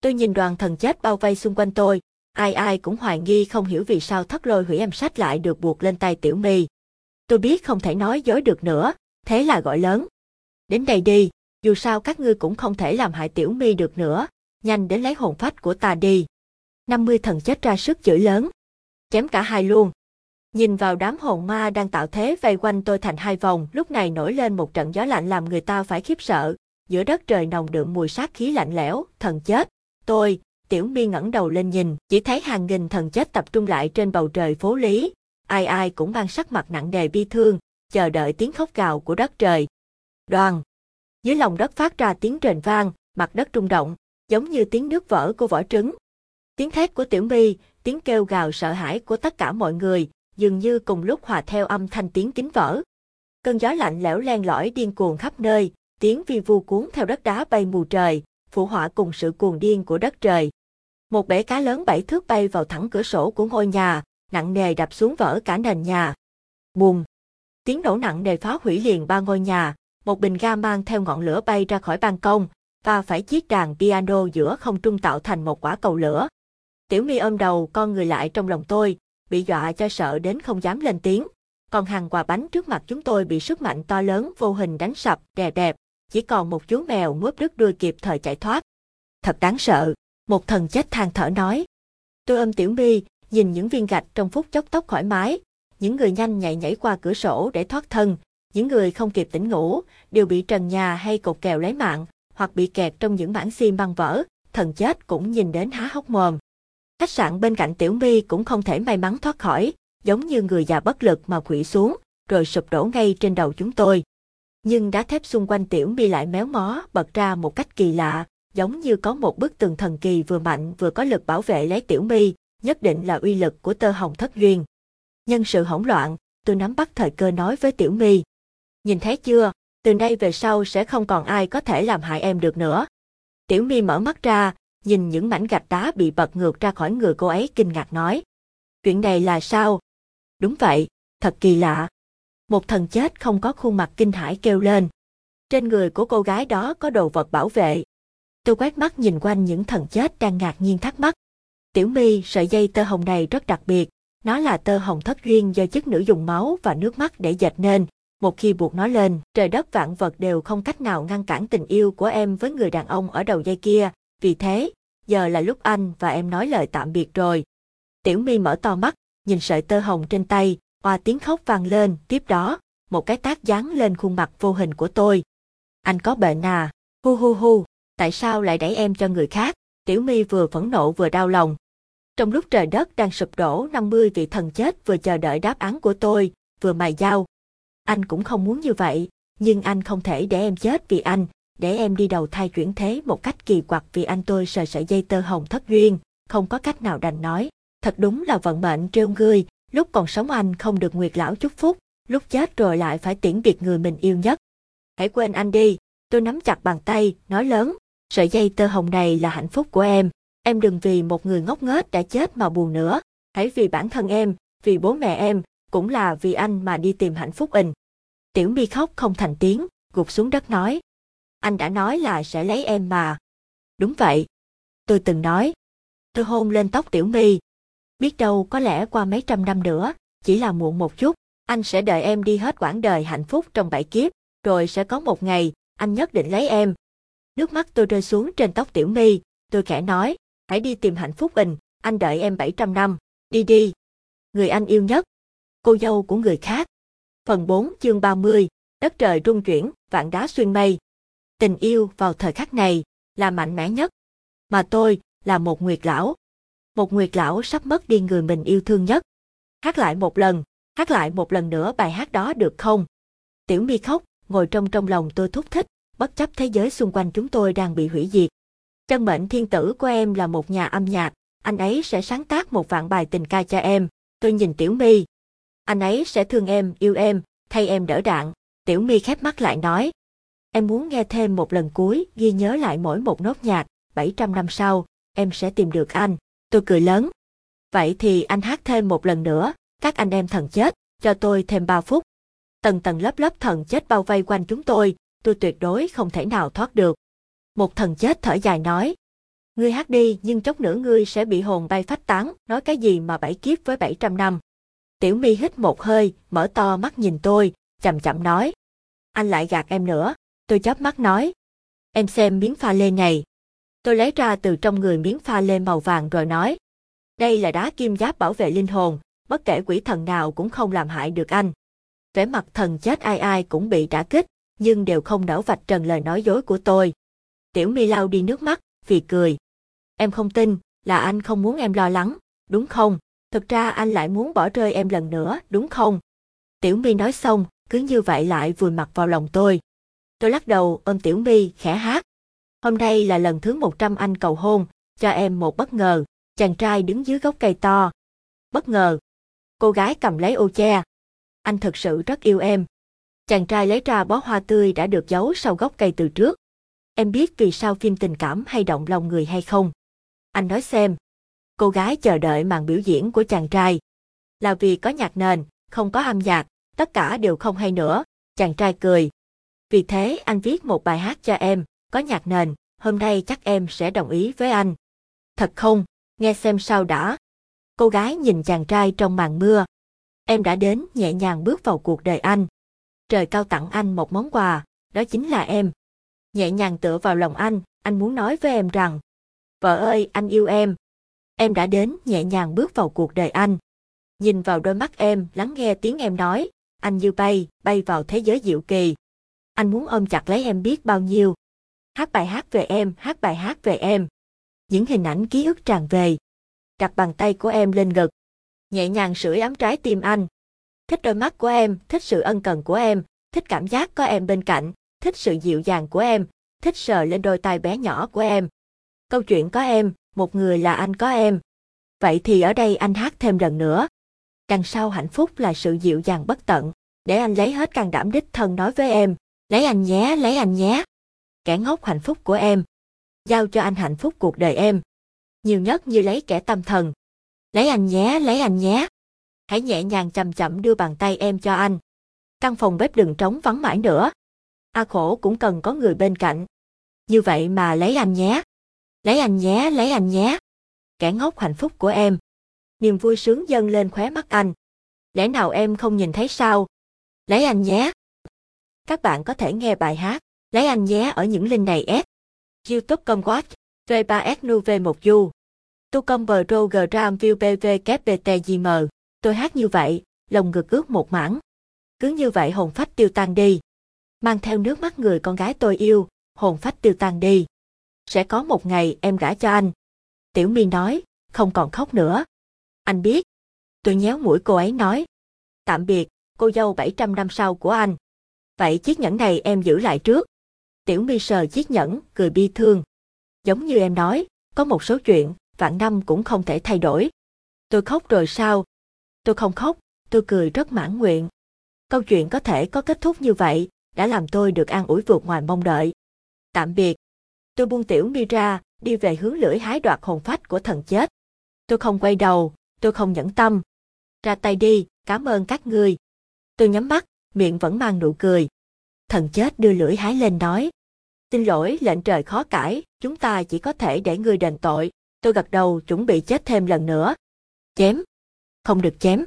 Tôi nhìn đoàn thần chết bao vây xung quanh tôi, ai ai cũng hoài nghi không hiểu vì sao thất lôi hủy em sách lại được buộc lên tay Tiểu My. Tôi biết không thể nói dối được nữa, thế là gọi lớn. Đến đây đi, dù sao các ngươi cũng không thể làm hại Tiểu My được nữa, nhanh đến lấy hồn phách của ta đi. 50 thần chết ra sức chửi lớn. Chém cả hai luôn. Nhìn vào đám hồn ma đang tạo thế vây quanh tôi thành hai vòng, lúc này nổi lên một trận gió lạnh làm người ta phải khiếp sợ. Giữa đất trời nồng đượm mùi sát khí lạnh lẽo, thần chết. Tôi, Tiểu Mi ngẩng đầu lên nhìn, chỉ thấy hàng nghìn thần chết tập trung lại trên bầu trời phố lý. Ai ai cũng mang sắc mặt nặng nề bi thương, chờ đợi tiếng khóc gào của đất trời. Đoàn. Dưới lòng đất phát ra tiếng rền vang, mặt đất rung động, giống như tiếng nước vỡ của vỏ trứng. Tiếng thét của Tiểu Mi, tiếng kêu gào sợ hãi của tất cả mọi người, dường như cùng lúc hòa theo âm thanh tiếng kính vỡ. Cơn gió lạnh lẽo len lỏi điên cuồng khắp nơi, tiếng vi vu cuốn theo đất đá bay mù trời, phụ họa cùng sự cuồng điên của đất trời. Một bể cá lớn bảy thước bay vào thẳng cửa sổ của ngôi nhà, nặng nề đập xuống vỡ cả nền nhà. Bùm! Tiếng nổ nặng nề phá hủy liền ba ngôi nhà, một bình ga mang theo ngọn lửa bay ra khỏi ban công, và phải chiếc đàn piano giữa không trung tạo thành một quả cầu lửa. Tiểu mi ôm đầu con người lại trong lòng tôi, bị dọa cho sợ đến không dám lên tiếng. Còn hàng quà bánh trước mặt chúng tôi bị sức mạnh to lớn vô hình đánh sập, đè đẹp, chỉ còn một chú mèo ngớp đứt đuôi kịp thời chạy thoát. Thật đáng sợ, một thần chết than thở nói. Tôi ôm Tiểu mi, nhìn những viên gạch trong phút chốc tóc khỏi mái, những người nhanh nhảy nhảy qua cửa sổ để thoát thân, những người không kịp tỉnh ngủ, đều bị trần nhà hay cột kèo lấy mạng, hoặc bị kẹt trong những mảng xi măng vỡ, thần chết cũng nhìn đến há hốc mồm. Khách sạn bên cạnh Tiểu My cũng không thể may mắn thoát khỏi, giống như người già bất lực mà quỵ xuống, rồi sụp đổ ngay trên đầu chúng tôi. Nhưng đá thép xung quanh Tiểu My lại méo mó bật ra một cách kỳ lạ, giống như có một bức tường thần kỳ vừa mạnh vừa có lực bảo vệ lấy Tiểu My, nhất định là uy lực của tơ hồng thất duyên. Nhân sự hỗn loạn, tôi nắm bắt thời cơ nói với Tiểu My. Nhìn thấy chưa, từ nay về sau sẽ không còn ai có thể làm hại em được nữa. Tiểu My mở mắt ra, nhìn những mảnh gạch đá bị bật ngược ra khỏi người cô ấy kinh ngạc nói. Chuyện này là sao? Đúng vậy, thật kỳ lạ. Một thần chết không có khuôn mặt kinh hãi kêu lên. Trên người của cô gái đó có đồ vật bảo vệ. Tôi quét mắt nhìn quanh những thần chết đang ngạc nhiên thắc mắc. Tiểu My, sợi dây tơ hồng này rất đặc biệt. Nó là tơ hồng thất duyên do chức nữ dùng máu và nước mắt để dệt nên. Một khi buộc nó lên, trời đất vạn vật đều không cách nào ngăn cản tình yêu của em với người đàn ông ở đầu dây kia, vì thế, giờ là lúc anh và em nói lời tạm biệt rồi. Tiểu My mở to mắt, nhìn sợi tơ hồng trên tay, hoa tiếng khóc vang lên, tiếp đó, một cái tác dán lên khuôn mặt vô hình của tôi. Anh có bệnh à? Hu hu hu, tại sao lại đẩy em cho người khác? Tiểu My vừa phẫn nộ vừa đau lòng. Trong lúc trời đất đang sụp đổ 50 vị thần chết vừa chờ đợi đáp án của tôi, vừa mài dao. Anh cũng không muốn như vậy, nhưng anh không thể để em chết vì anh, để em đi đầu thai chuyển thế một cách kỳ quặc vì anh tôi sờ sợi dây tơ hồng thất duyên, không có cách nào đành nói. Thật đúng là vận mệnh trêu ngươi, lúc còn sống anh không được nguyệt lão chúc phúc, lúc chết rồi lại phải tiễn biệt người mình yêu nhất. Hãy quên anh đi, tôi nắm chặt bàn tay, nói lớn, sợi dây tơ hồng này là hạnh phúc của em, em đừng vì một người ngốc nghếch đã chết mà buồn nữa, hãy vì bản thân em, vì bố mẹ em, cũng là vì anh mà đi tìm hạnh phúc ình. Tiểu mi khóc không thành tiếng, gục xuống đất nói, anh đã nói là sẽ lấy em mà. Đúng vậy. Tôi từng nói. Tôi hôn lên tóc Tiểu My. Biết đâu có lẽ qua mấy trăm năm nữa, chỉ là muộn một chút, anh sẽ đợi em đi hết quãng đời hạnh phúc trong bảy kiếp, rồi sẽ có một ngày, anh nhất định lấy em. Nước mắt tôi rơi xuống trên tóc Tiểu My, tôi khẽ nói, hãy đi tìm hạnh phúc bình, anh đợi em 700 năm, đi đi. Người anh yêu nhất, cô dâu của người khác. Phần 4 chương 30, Đất trời rung chuyển, vạn đá xuyên mây. Tình yêu vào thời khắc này là mạnh mẽ nhất. Mà tôi là một nguyệt lão. Một nguyệt lão sắp mất đi người mình yêu thương nhất. Hát lại một lần, hát lại một lần nữa bài hát đó được không? Tiểu mi khóc, ngồi trong trong lòng tôi thúc thích, bất chấp thế giới xung quanh chúng tôi đang bị hủy diệt. Chân mệnh thiên tử của em là một nhà âm nhạc, anh ấy sẽ sáng tác một vạn bài tình ca cho em. Tôi nhìn Tiểu My. Anh ấy sẽ thương em, yêu em, thay em đỡ đạn. Tiểu My khép mắt lại nói. Em muốn nghe thêm một lần cuối, ghi nhớ lại mỗi một nốt nhạc, 700 năm sau, em sẽ tìm được anh. Tôi cười lớn. Vậy thì anh hát thêm một lần nữa, các anh em thần chết, cho tôi thêm 3 phút. Tầng tầng lớp lớp thần chết bao vây quanh chúng tôi, tôi tuyệt đối không thể nào thoát được. Một thần chết thở dài nói. Ngươi hát đi nhưng chốc nữa ngươi sẽ bị hồn bay phách tán, nói cái gì mà bảy kiếp với 700 năm. Tiểu mi hít một hơi, mở to mắt nhìn tôi, chậm chậm nói. Anh lại gạt em nữa, tôi chớp mắt nói. Em xem miếng pha lê này. Tôi lấy ra từ trong người miếng pha lê màu vàng rồi nói. Đây là đá kim giáp bảo vệ linh hồn, bất kể quỷ thần nào cũng không làm hại được anh. Vẻ mặt thần chết ai ai cũng bị đả kích, nhưng đều không nở vạch trần lời nói dối của tôi. Tiểu mi lau đi nước mắt, vì cười. Em không tin, là anh không muốn em lo lắng, đúng không? Thực ra anh lại muốn bỏ rơi em lần nữa, đúng không? Tiểu mi nói xong, cứ như vậy lại vùi mặt vào lòng tôi. Tôi lắc đầu ôm Tiểu My khẽ hát. Hôm nay là lần thứ 100 anh cầu hôn, cho em một bất ngờ. Chàng trai đứng dưới gốc cây to. Bất ngờ. Cô gái cầm lấy ô che. Anh thật sự rất yêu em. Chàng trai lấy ra bó hoa tươi đã được giấu sau gốc cây từ trước. Em biết vì sao phim tình cảm hay động lòng người hay không? Anh nói xem. Cô gái chờ đợi màn biểu diễn của chàng trai. Là vì có nhạc nền, không có âm nhạc, tất cả đều không hay nữa. Chàng trai cười. Vì thế anh viết một bài hát cho em, có nhạc nền, hôm nay chắc em sẽ đồng ý với anh. Thật không? Nghe xem sao đã. Cô gái nhìn chàng trai trong màn mưa. Em đã đến nhẹ nhàng bước vào cuộc đời anh. Trời cao tặng anh một món quà, đó chính là em. Nhẹ nhàng tựa vào lòng anh, anh muốn nói với em rằng, vợ ơi anh yêu em. Em đã đến nhẹ nhàng bước vào cuộc đời anh. Nhìn vào đôi mắt em, lắng nghe tiếng em nói, anh như bay, bay vào thế giới diệu kỳ. Anh muốn ôm chặt lấy em biết bao nhiêu. Hát bài hát về em, hát bài hát về em. Những hình ảnh ký ức tràn về. Đặt bàn tay của em lên ngực. Nhẹ nhàng sưởi ấm trái tim anh. Thích đôi mắt của em, thích sự ân cần của em, thích cảm giác có em bên cạnh, thích sự dịu dàng của em, thích sờ lên đôi tay bé nhỏ của em. Câu chuyện có em, một người là anh có em. Vậy thì ở đây anh hát thêm lần nữa. Đằng sau hạnh phúc là sự dịu dàng bất tận, để anh lấy hết can đảm đích thân nói với em, lấy anh nhé, lấy anh nhé. Kẻ ngốc hạnh phúc của em. Giao cho anh hạnh phúc cuộc đời em. Nhiều nhất như lấy kẻ tâm thần. Lấy anh nhé, lấy anh nhé. Hãy nhẹ nhàng chậm chậm đưa bàn tay em cho anh. Căn phòng bếp đừng trống vắng mãi nữa. A khổ cũng cần có người bên cạnh. Như vậy mà lấy anh nhé. Lấy anh nhé, lấy anh nhé. Kẻ ngốc hạnh phúc của em. Niềm vui sướng dâng lên khóe mắt anh. Lẽ nào em không nhìn thấy sao? Lấy anh nhé. Các bạn có thể nghe bài hát Lấy anh nhé ở những link này S. youtube.com watch V3S NUV1 Du. Tu công bờ rô g ram view bv. Tôi hát như vậy, lòng ngực ướt một mảng. Cứ như vậy hồn phách tiêu tan đi. Mang theo nước mắt người con gái tôi yêu, hồn phách tiêu tan đi. Sẽ có một ngày em gả cho anh. Tiểu mi nói, không còn khóc nữa. Anh biết. Tôi nhéo mũi cô ấy nói. Tạm biệt, cô dâu 700 năm sau của anh. Vậy chiếc nhẫn này em giữ lại trước. Tiểu mi sờ chiếc nhẫn, cười bi thương. Giống như em nói, có một số chuyện, vạn năm cũng không thể thay đổi. Tôi khóc rồi sao? Tôi không khóc, tôi cười rất mãn nguyện. Câu chuyện có thể có kết thúc như vậy, đã làm tôi được an ủi vượt ngoài mong đợi. Tạm biệt. Tôi buông tiểu mi ra, đi về hướng lưỡi hái đoạt hồn phách của thần chết. Tôi không quay đầu, tôi không nhẫn tâm. Ra tay đi, cảm ơn các ngươi. Tôi nhắm mắt, miệng vẫn mang nụ cười. Thần chết đưa lưỡi hái lên nói. Xin lỗi lệnh trời khó cãi, chúng ta chỉ có thể để ngươi đền tội. Tôi gật đầu chuẩn bị chết thêm lần nữa. Chém. Không được chém.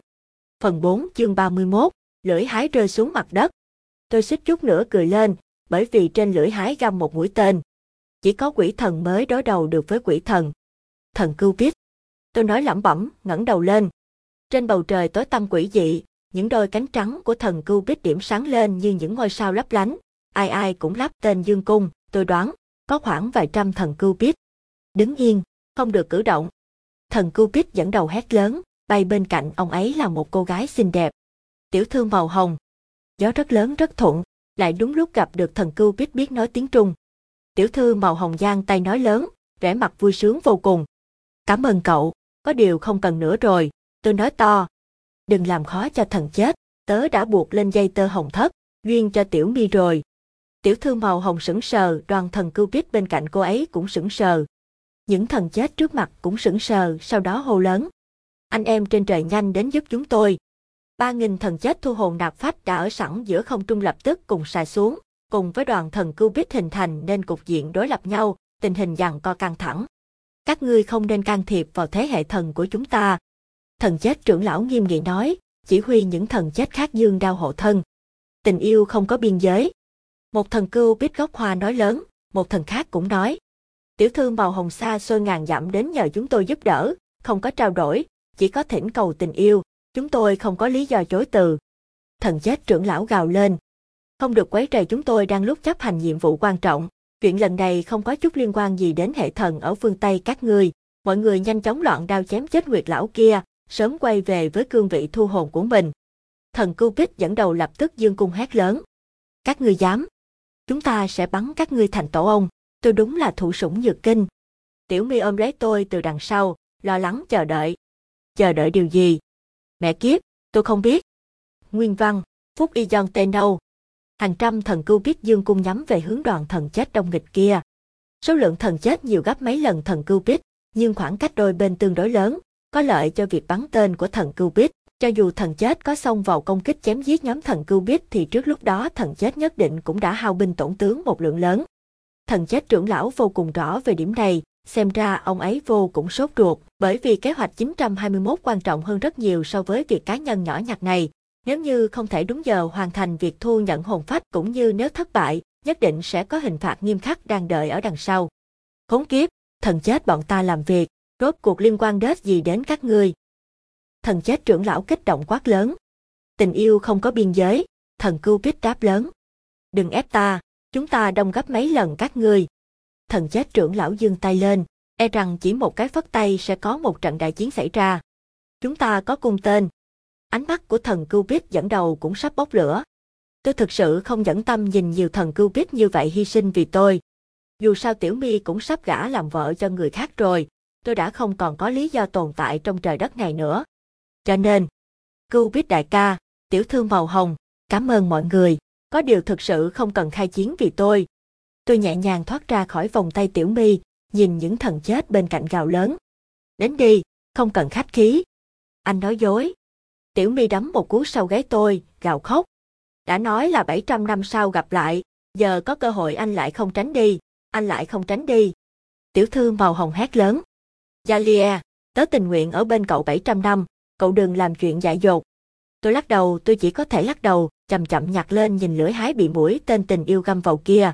Phần 4 chương 31, lưỡi hái rơi xuống mặt đất. Tôi xích chút nữa cười lên, bởi vì trên lưỡi hái găm một mũi tên. Chỉ có quỷ thần mới đối đầu được với quỷ thần. Thần cưu biết. Tôi nói lẩm bẩm, ngẩng đầu lên. Trên bầu trời tối tăm quỷ dị, những đôi cánh trắng của thần cưu bích điểm sáng lên như những ngôi sao lấp lánh. Ai ai cũng lắp tên Dương Cung, tôi đoán, có khoảng vài trăm thần cưu bích. Đứng yên, không được cử động. Thần cưu bích dẫn đầu hét lớn, bay bên cạnh ông ấy là một cô gái xinh đẹp. Tiểu thư màu hồng. Gió rất lớn rất thuận, lại đúng lúc gặp được thần cưu bích biết nói tiếng Trung. Tiểu thư màu hồng giang tay nói lớn, vẻ mặt vui sướng vô cùng. Cảm ơn cậu, có điều không cần nữa rồi, tôi nói to. Đừng làm khó cho thần chết, tớ đã buộc lên dây tơ hồng thất, duyên cho tiểu mi rồi. Tiểu thư màu hồng sững sờ, đoàn thần cưu biết bên cạnh cô ấy cũng sững sờ. Những thần chết trước mặt cũng sững sờ, sau đó hô lớn. Anh em trên trời nhanh đến giúp chúng tôi. Ba nghìn thần chết thu hồn nạp phách đã ở sẵn giữa không trung lập tức cùng xài xuống, cùng với đoàn thần cưu biết hình thành nên cục diện đối lập nhau, tình hình giằng co căng thẳng. Các ngươi không nên can thiệp vào thế hệ thần của chúng ta. Thần chết trưởng lão nghiêm nghị nói, chỉ huy những thần chết khác dương đao hộ thân. Tình yêu không có biên giới. Một thần cưu biết gốc hoa nói lớn, một thần khác cũng nói. Tiểu thư màu hồng xa xôi ngàn dặm đến nhờ chúng tôi giúp đỡ, không có trao đổi, chỉ có thỉnh cầu tình yêu, chúng tôi không có lý do chối từ. Thần chết trưởng lão gào lên. Không được quấy rầy chúng tôi đang lúc chấp hành nhiệm vụ quan trọng. Chuyện lần này không có chút liên quan gì đến hệ thần ở phương Tây các ngươi. Mọi người nhanh chóng loạn đao chém chết nguyệt lão kia, sớm quay về với cương vị thu hồn của mình. Thần Cưu Bích dẫn đầu lập tức dương cung hét lớn. Các ngươi dám. Chúng ta sẽ bắn các ngươi thành tổ ông. Tôi đúng là thủ sủng nhược kinh. Tiểu mi ôm lấy tôi từ đằng sau, lo lắng chờ đợi. Chờ đợi điều gì? Mẹ kiếp, tôi không biết. Nguyên văn, Phúc Y Dân tên đâu? Hàng trăm thần cưu biết dương cung nhắm về hướng đoàn thần chết đông nghịch kia. Số lượng thần chết nhiều gấp mấy lần thần cưu biết, nhưng khoảng cách đôi bên tương đối lớn, có lợi cho việc bắn tên của thần cưu bít. Cho dù thần chết có xông vào công kích chém giết nhóm thần cưu bít thì trước lúc đó thần chết nhất định cũng đã hao binh tổn tướng một lượng lớn. Thần chết trưởng lão vô cùng rõ về điểm này, xem ra ông ấy vô cũng sốt ruột, bởi vì kế hoạch 921 quan trọng hơn rất nhiều so với việc cá nhân nhỏ nhặt này. Nếu như không thể đúng giờ hoàn thành việc thu nhận hồn phách cũng như nếu thất bại, nhất định sẽ có hình phạt nghiêm khắc đang đợi ở đằng sau. Khốn kiếp, thần chết bọn ta làm việc, rốt cuộc liên quan đến gì đến các ngươi. Thần chết trưởng lão kích động quát lớn. Tình yêu không có biên giới, thần cưu kích đáp lớn. Đừng ép ta, chúng ta đông gấp mấy lần các ngươi. Thần chết trưởng lão dương tay lên, e rằng chỉ một cái phất tay sẽ có một trận đại chiến xảy ra. Chúng ta có cung tên. Ánh mắt của thần cưu bích dẫn đầu cũng sắp bốc lửa. Tôi thực sự không dẫn tâm nhìn nhiều thần cưu bích như vậy hy sinh vì tôi. Dù sao tiểu mi cũng sắp gả làm vợ cho người khác rồi, tôi đã không còn có lý do tồn tại trong trời đất này nữa. Cho nên, cưu biết đại ca, tiểu thư màu hồng, cảm ơn mọi người, có điều thực sự không cần khai chiến vì tôi. Tôi nhẹ nhàng thoát ra khỏi vòng tay tiểu mi, nhìn những thần chết bên cạnh gào lớn. Đến đi, không cần khách khí. Anh nói dối. Tiểu mi đấm một cú sau gáy tôi, gào khóc. Đã nói là 700 năm sau gặp lại, giờ có cơ hội anh lại không tránh đi, anh lại không tránh đi. Tiểu thư màu hồng hét lớn. Jalia, tớ tình nguyện ở bên cậu 700 năm, cậu đừng làm chuyện dại dột. Tôi lắc đầu, tôi chỉ có thể lắc đầu, chậm chậm nhặt lên nhìn lưỡi hái bị mũi tên tình yêu găm vào kia.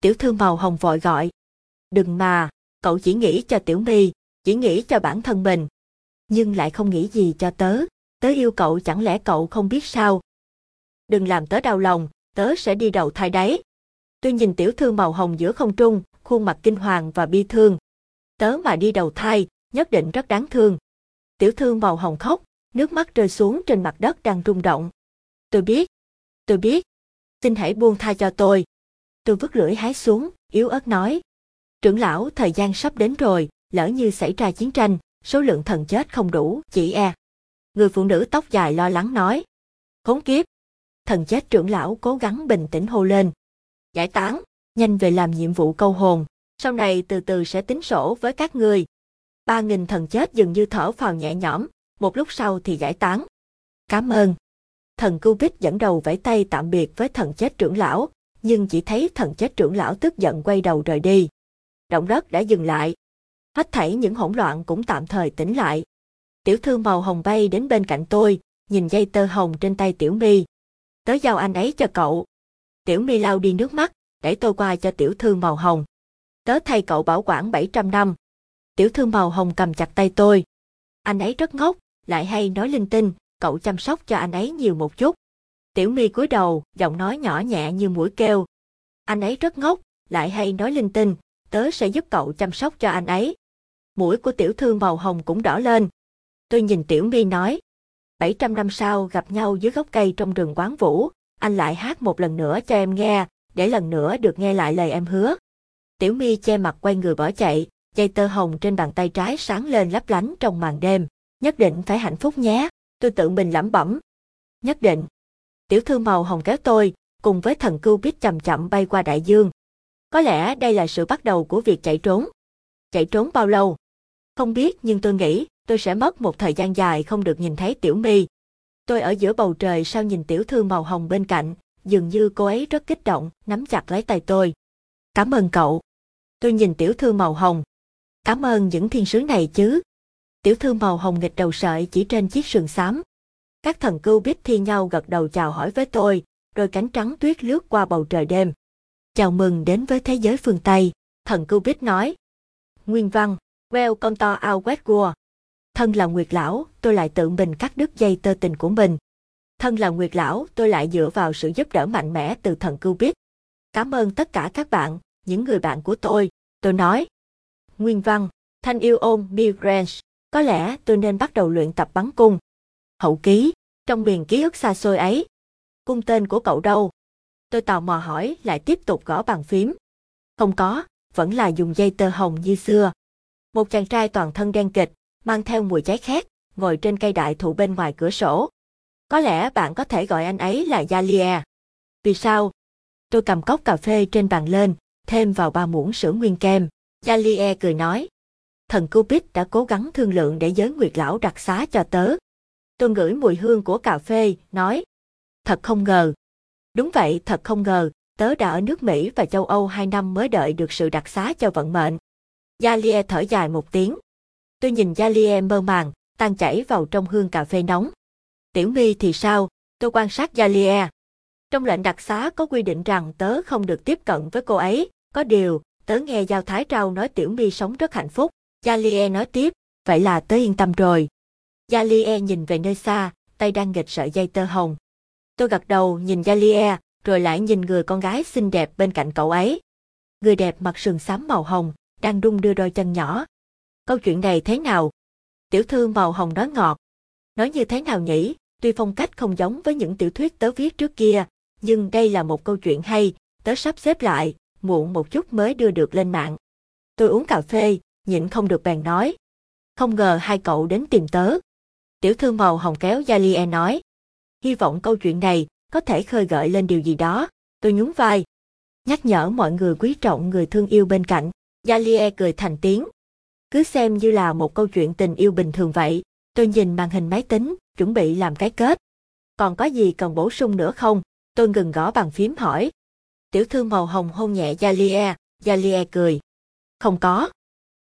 Tiểu thư màu hồng vội gọi. Đừng mà, cậu chỉ nghĩ cho tiểu mi, chỉ nghĩ cho bản thân mình. Nhưng lại không nghĩ gì cho tớ, tớ yêu cậu chẳng lẽ cậu không biết sao. Đừng làm tớ đau lòng, tớ sẽ đi đầu thai đấy. Tôi nhìn tiểu thư màu hồng giữa không trung, khuôn mặt kinh hoàng và bi thương. Tớ mà đi đầu thai, nhất định rất đáng thương. Tiểu thư màu hồng khóc, nước mắt rơi xuống trên mặt đất đang rung động. Tôi biết, tôi biết, xin hãy buông tha cho tôi. Tôi vứt lưỡi hái xuống, yếu ớt nói. Trưởng lão, thời gian sắp đến rồi, lỡ như xảy ra chiến tranh, số lượng thần chết không đủ, chỉ e. Người phụ nữ tóc dài lo lắng nói. Khốn kiếp. Thần chết trưởng lão cố gắng bình tĩnh hô lên. Giải tán, nhanh về làm nhiệm vụ câu hồn, sau này từ từ sẽ tính sổ với các người. Ba nghìn thần chết dường như thở phào nhẹ nhõm, một lúc sau thì giải tán. Cảm ơn. Thần Cưu Bích dẫn đầu vẫy tay tạm biệt với thần chết trưởng lão, nhưng chỉ thấy thần chết trưởng lão tức giận quay đầu rời đi. Động đất đã dừng lại. Hết thảy những hỗn loạn cũng tạm thời tĩnh lại. Tiểu thư màu hồng bay đến bên cạnh tôi, nhìn dây tơ hồng trên tay Tiểu mi Tớ giao anh ấy cho cậu. Tiểu mi lau đi nước mắt, để tôi qua cho tiểu thư màu hồng. Tớ thay cậu bảo quản 700 năm. Tiểu thư màu hồng cầm chặt tay tôi. Anh ấy rất ngốc, lại hay nói linh tinh, cậu chăm sóc cho anh ấy nhiều một chút. Tiểu My cúi đầu, giọng nói nhỏ nhẹ như mũi kêu. Anh ấy rất ngốc, lại hay nói linh tinh, tớ sẽ giúp cậu chăm sóc cho anh ấy. Mũi của tiểu thư màu hồng cũng đỏ lên. Tôi nhìn tiểu My nói. 700 năm sau gặp nhau dưới gốc cây trong rừng quán vũ, anh lại hát một lần nữa cho em nghe, để lần nữa được nghe lại lời em hứa. Tiểu My che mặt quay người bỏ chạy, dây tơ hồng trên bàn tay trái sáng lên lấp lánh trong màn đêm. Nhất định phải hạnh phúc nhé, tôi tự mình lẩm bẩm. Nhất định. Tiểu thư màu hồng kéo tôi, cùng với thần cưu biết chậm chậm bay qua đại dương. Có lẽ đây là sự bắt đầu của việc chạy trốn. Chạy trốn bao lâu? Không biết nhưng tôi nghĩ tôi sẽ mất một thời gian dài không được nhìn thấy Tiểu My. Tôi ở giữa bầu trời sao nhìn tiểu thư màu hồng bên cạnh, dường như cô ấy rất kích động, nắm chặt lấy tay tôi. Cảm ơn cậu. Tôi nhìn tiểu thư màu hồng. Cảm ơn những thiên sứ này chứ. Tiểu thư màu hồng nghịch đầu sợi chỉ trên chiếc sườn xám. Các thần cưu biết thi nhau gật đầu chào hỏi với tôi, rồi cánh trắng tuyết lướt qua bầu trời đêm. Chào mừng đến với thế giới phương Tây, thần cưu biết nói. Nguyên văn, Well con to out west war. Thân là Nguyệt Lão, tôi lại tự mình cắt đứt dây tơ tình của mình. Thân là Nguyệt Lão, tôi lại dựa vào sự giúp đỡ mạnh mẽ từ thần cưu biết. Cảm ơn tất cả các bạn, những người bạn của tôi, tôi nói. Nguyên văn, thanh yêu ôm Bill Grange, có lẽ tôi nên bắt đầu luyện tập bắn cung. Hậu ký, trong miền ký ức xa xôi ấy. Cung tên của cậu đâu? Tôi tò mò hỏi lại tiếp tục gõ bàn phím. Không có, vẫn là dùng dây tơ hồng như xưa. Một chàng trai toàn thân đen kịch, mang theo mùi cháy khét, ngồi trên cây đại thụ bên ngoài cửa sổ. Có lẽ bạn có thể gọi anh ấy là Yalia. Vì sao? Tôi cầm cốc cà phê trên bàn lên, thêm vào ba muỗng sữa nguyên kem. Yalia cười nói. Thần Cupid đã cố gắng thương lượng để giới nguyệt lão đặc xá cho tớ. Tôi ngửi mùi hương của cà phê, nói. Thật không ngờ. Đúng vậy, thật không ngờ, tớ đã ở nước Mỹ và châu Âu hai năm mới đợi được sự đặc xá cho vận mệnh. Yalia thở dài một tiếng. Tôi nhìn Yalie mơ màng, tan chảy vào trong hương cà phê nóng. Tiểu My thì sao? Tôi quan sát Yalie. Trong lệnh đặc xá có quy định rằng tớ không được tiếp cận với cô ấy, có điều, tớ nghe Giao Thái Trao nói Tiểu mi sống rất hạnh phúc. Yalie nói tiếp, vậy là tớ yên tâm rồi. Yalie nhìn về nơi xa, tay đang nghịch sợi dây tơ hồng. Tôi gật đầu nhìn Yalie, rồi lại nhìn người con gái xinh đẹp bên cạnh cậu ấy. Người đẹp mặc sườn xám màu hồng, đang đung đưa đôi chân nhỏ, Câu chuyện này thế nào? Tiểu thư màu hồng nói ngọt. Nói như thế nào nhỉ? Tuy phong cách không giống với những tiểu thuyết tớ viết trước kia, nhưng đây là một câu chuyện hay, tớ sắp xếp lại, muộn một chút mới đưa được lên mạng. Tôi uống cà phê, nhịn không được bèn nói. Không ngờ hai cậu đến tìm tớ. Tiểu thư màu hồng kéo Yalie nói. Hy vọng câu chuyện này có thể khơi gợi lên điều gì đó. Tôi nhún vai. Nhắc nhở mọi người quý trọng người thương yêu bên cạnh. Yalie cười thành tiếng, cứ xem như là một câu chuyện tình yêu bình thường vậy. Tôi nhìn màn hình máy tính, chuẩn bị làm cái kết. Còn có gì cần bổ sung nữa không? Tôi ngừng gõ bàn phím hỏi. Tiểu thư màu hồng hôn nhẹ Yalie, Yalie cười. Không có.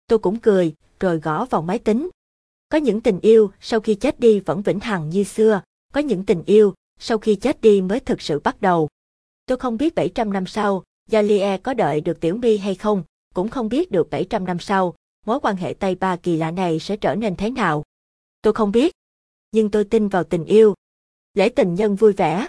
Tôi cũng cười, rồi gõ vào máy tính. Có những tình yêu sau khi chết đi vẫn vĩnh hằng như xưa, có những tình yêu sau khi chết đi mới thực sự bắt đầu. Tôi không biết 700 năm sau, Yalie có đợi được Tiểu My hay không, cũng không biết được 700 năm sau, mối quan hệ Tây Ba kỳ lạ này sẽ trở nên thế nào. Tôi không biết, nhưng tôi tin vào tình yêu. Lễ tình nhân vui vẻ,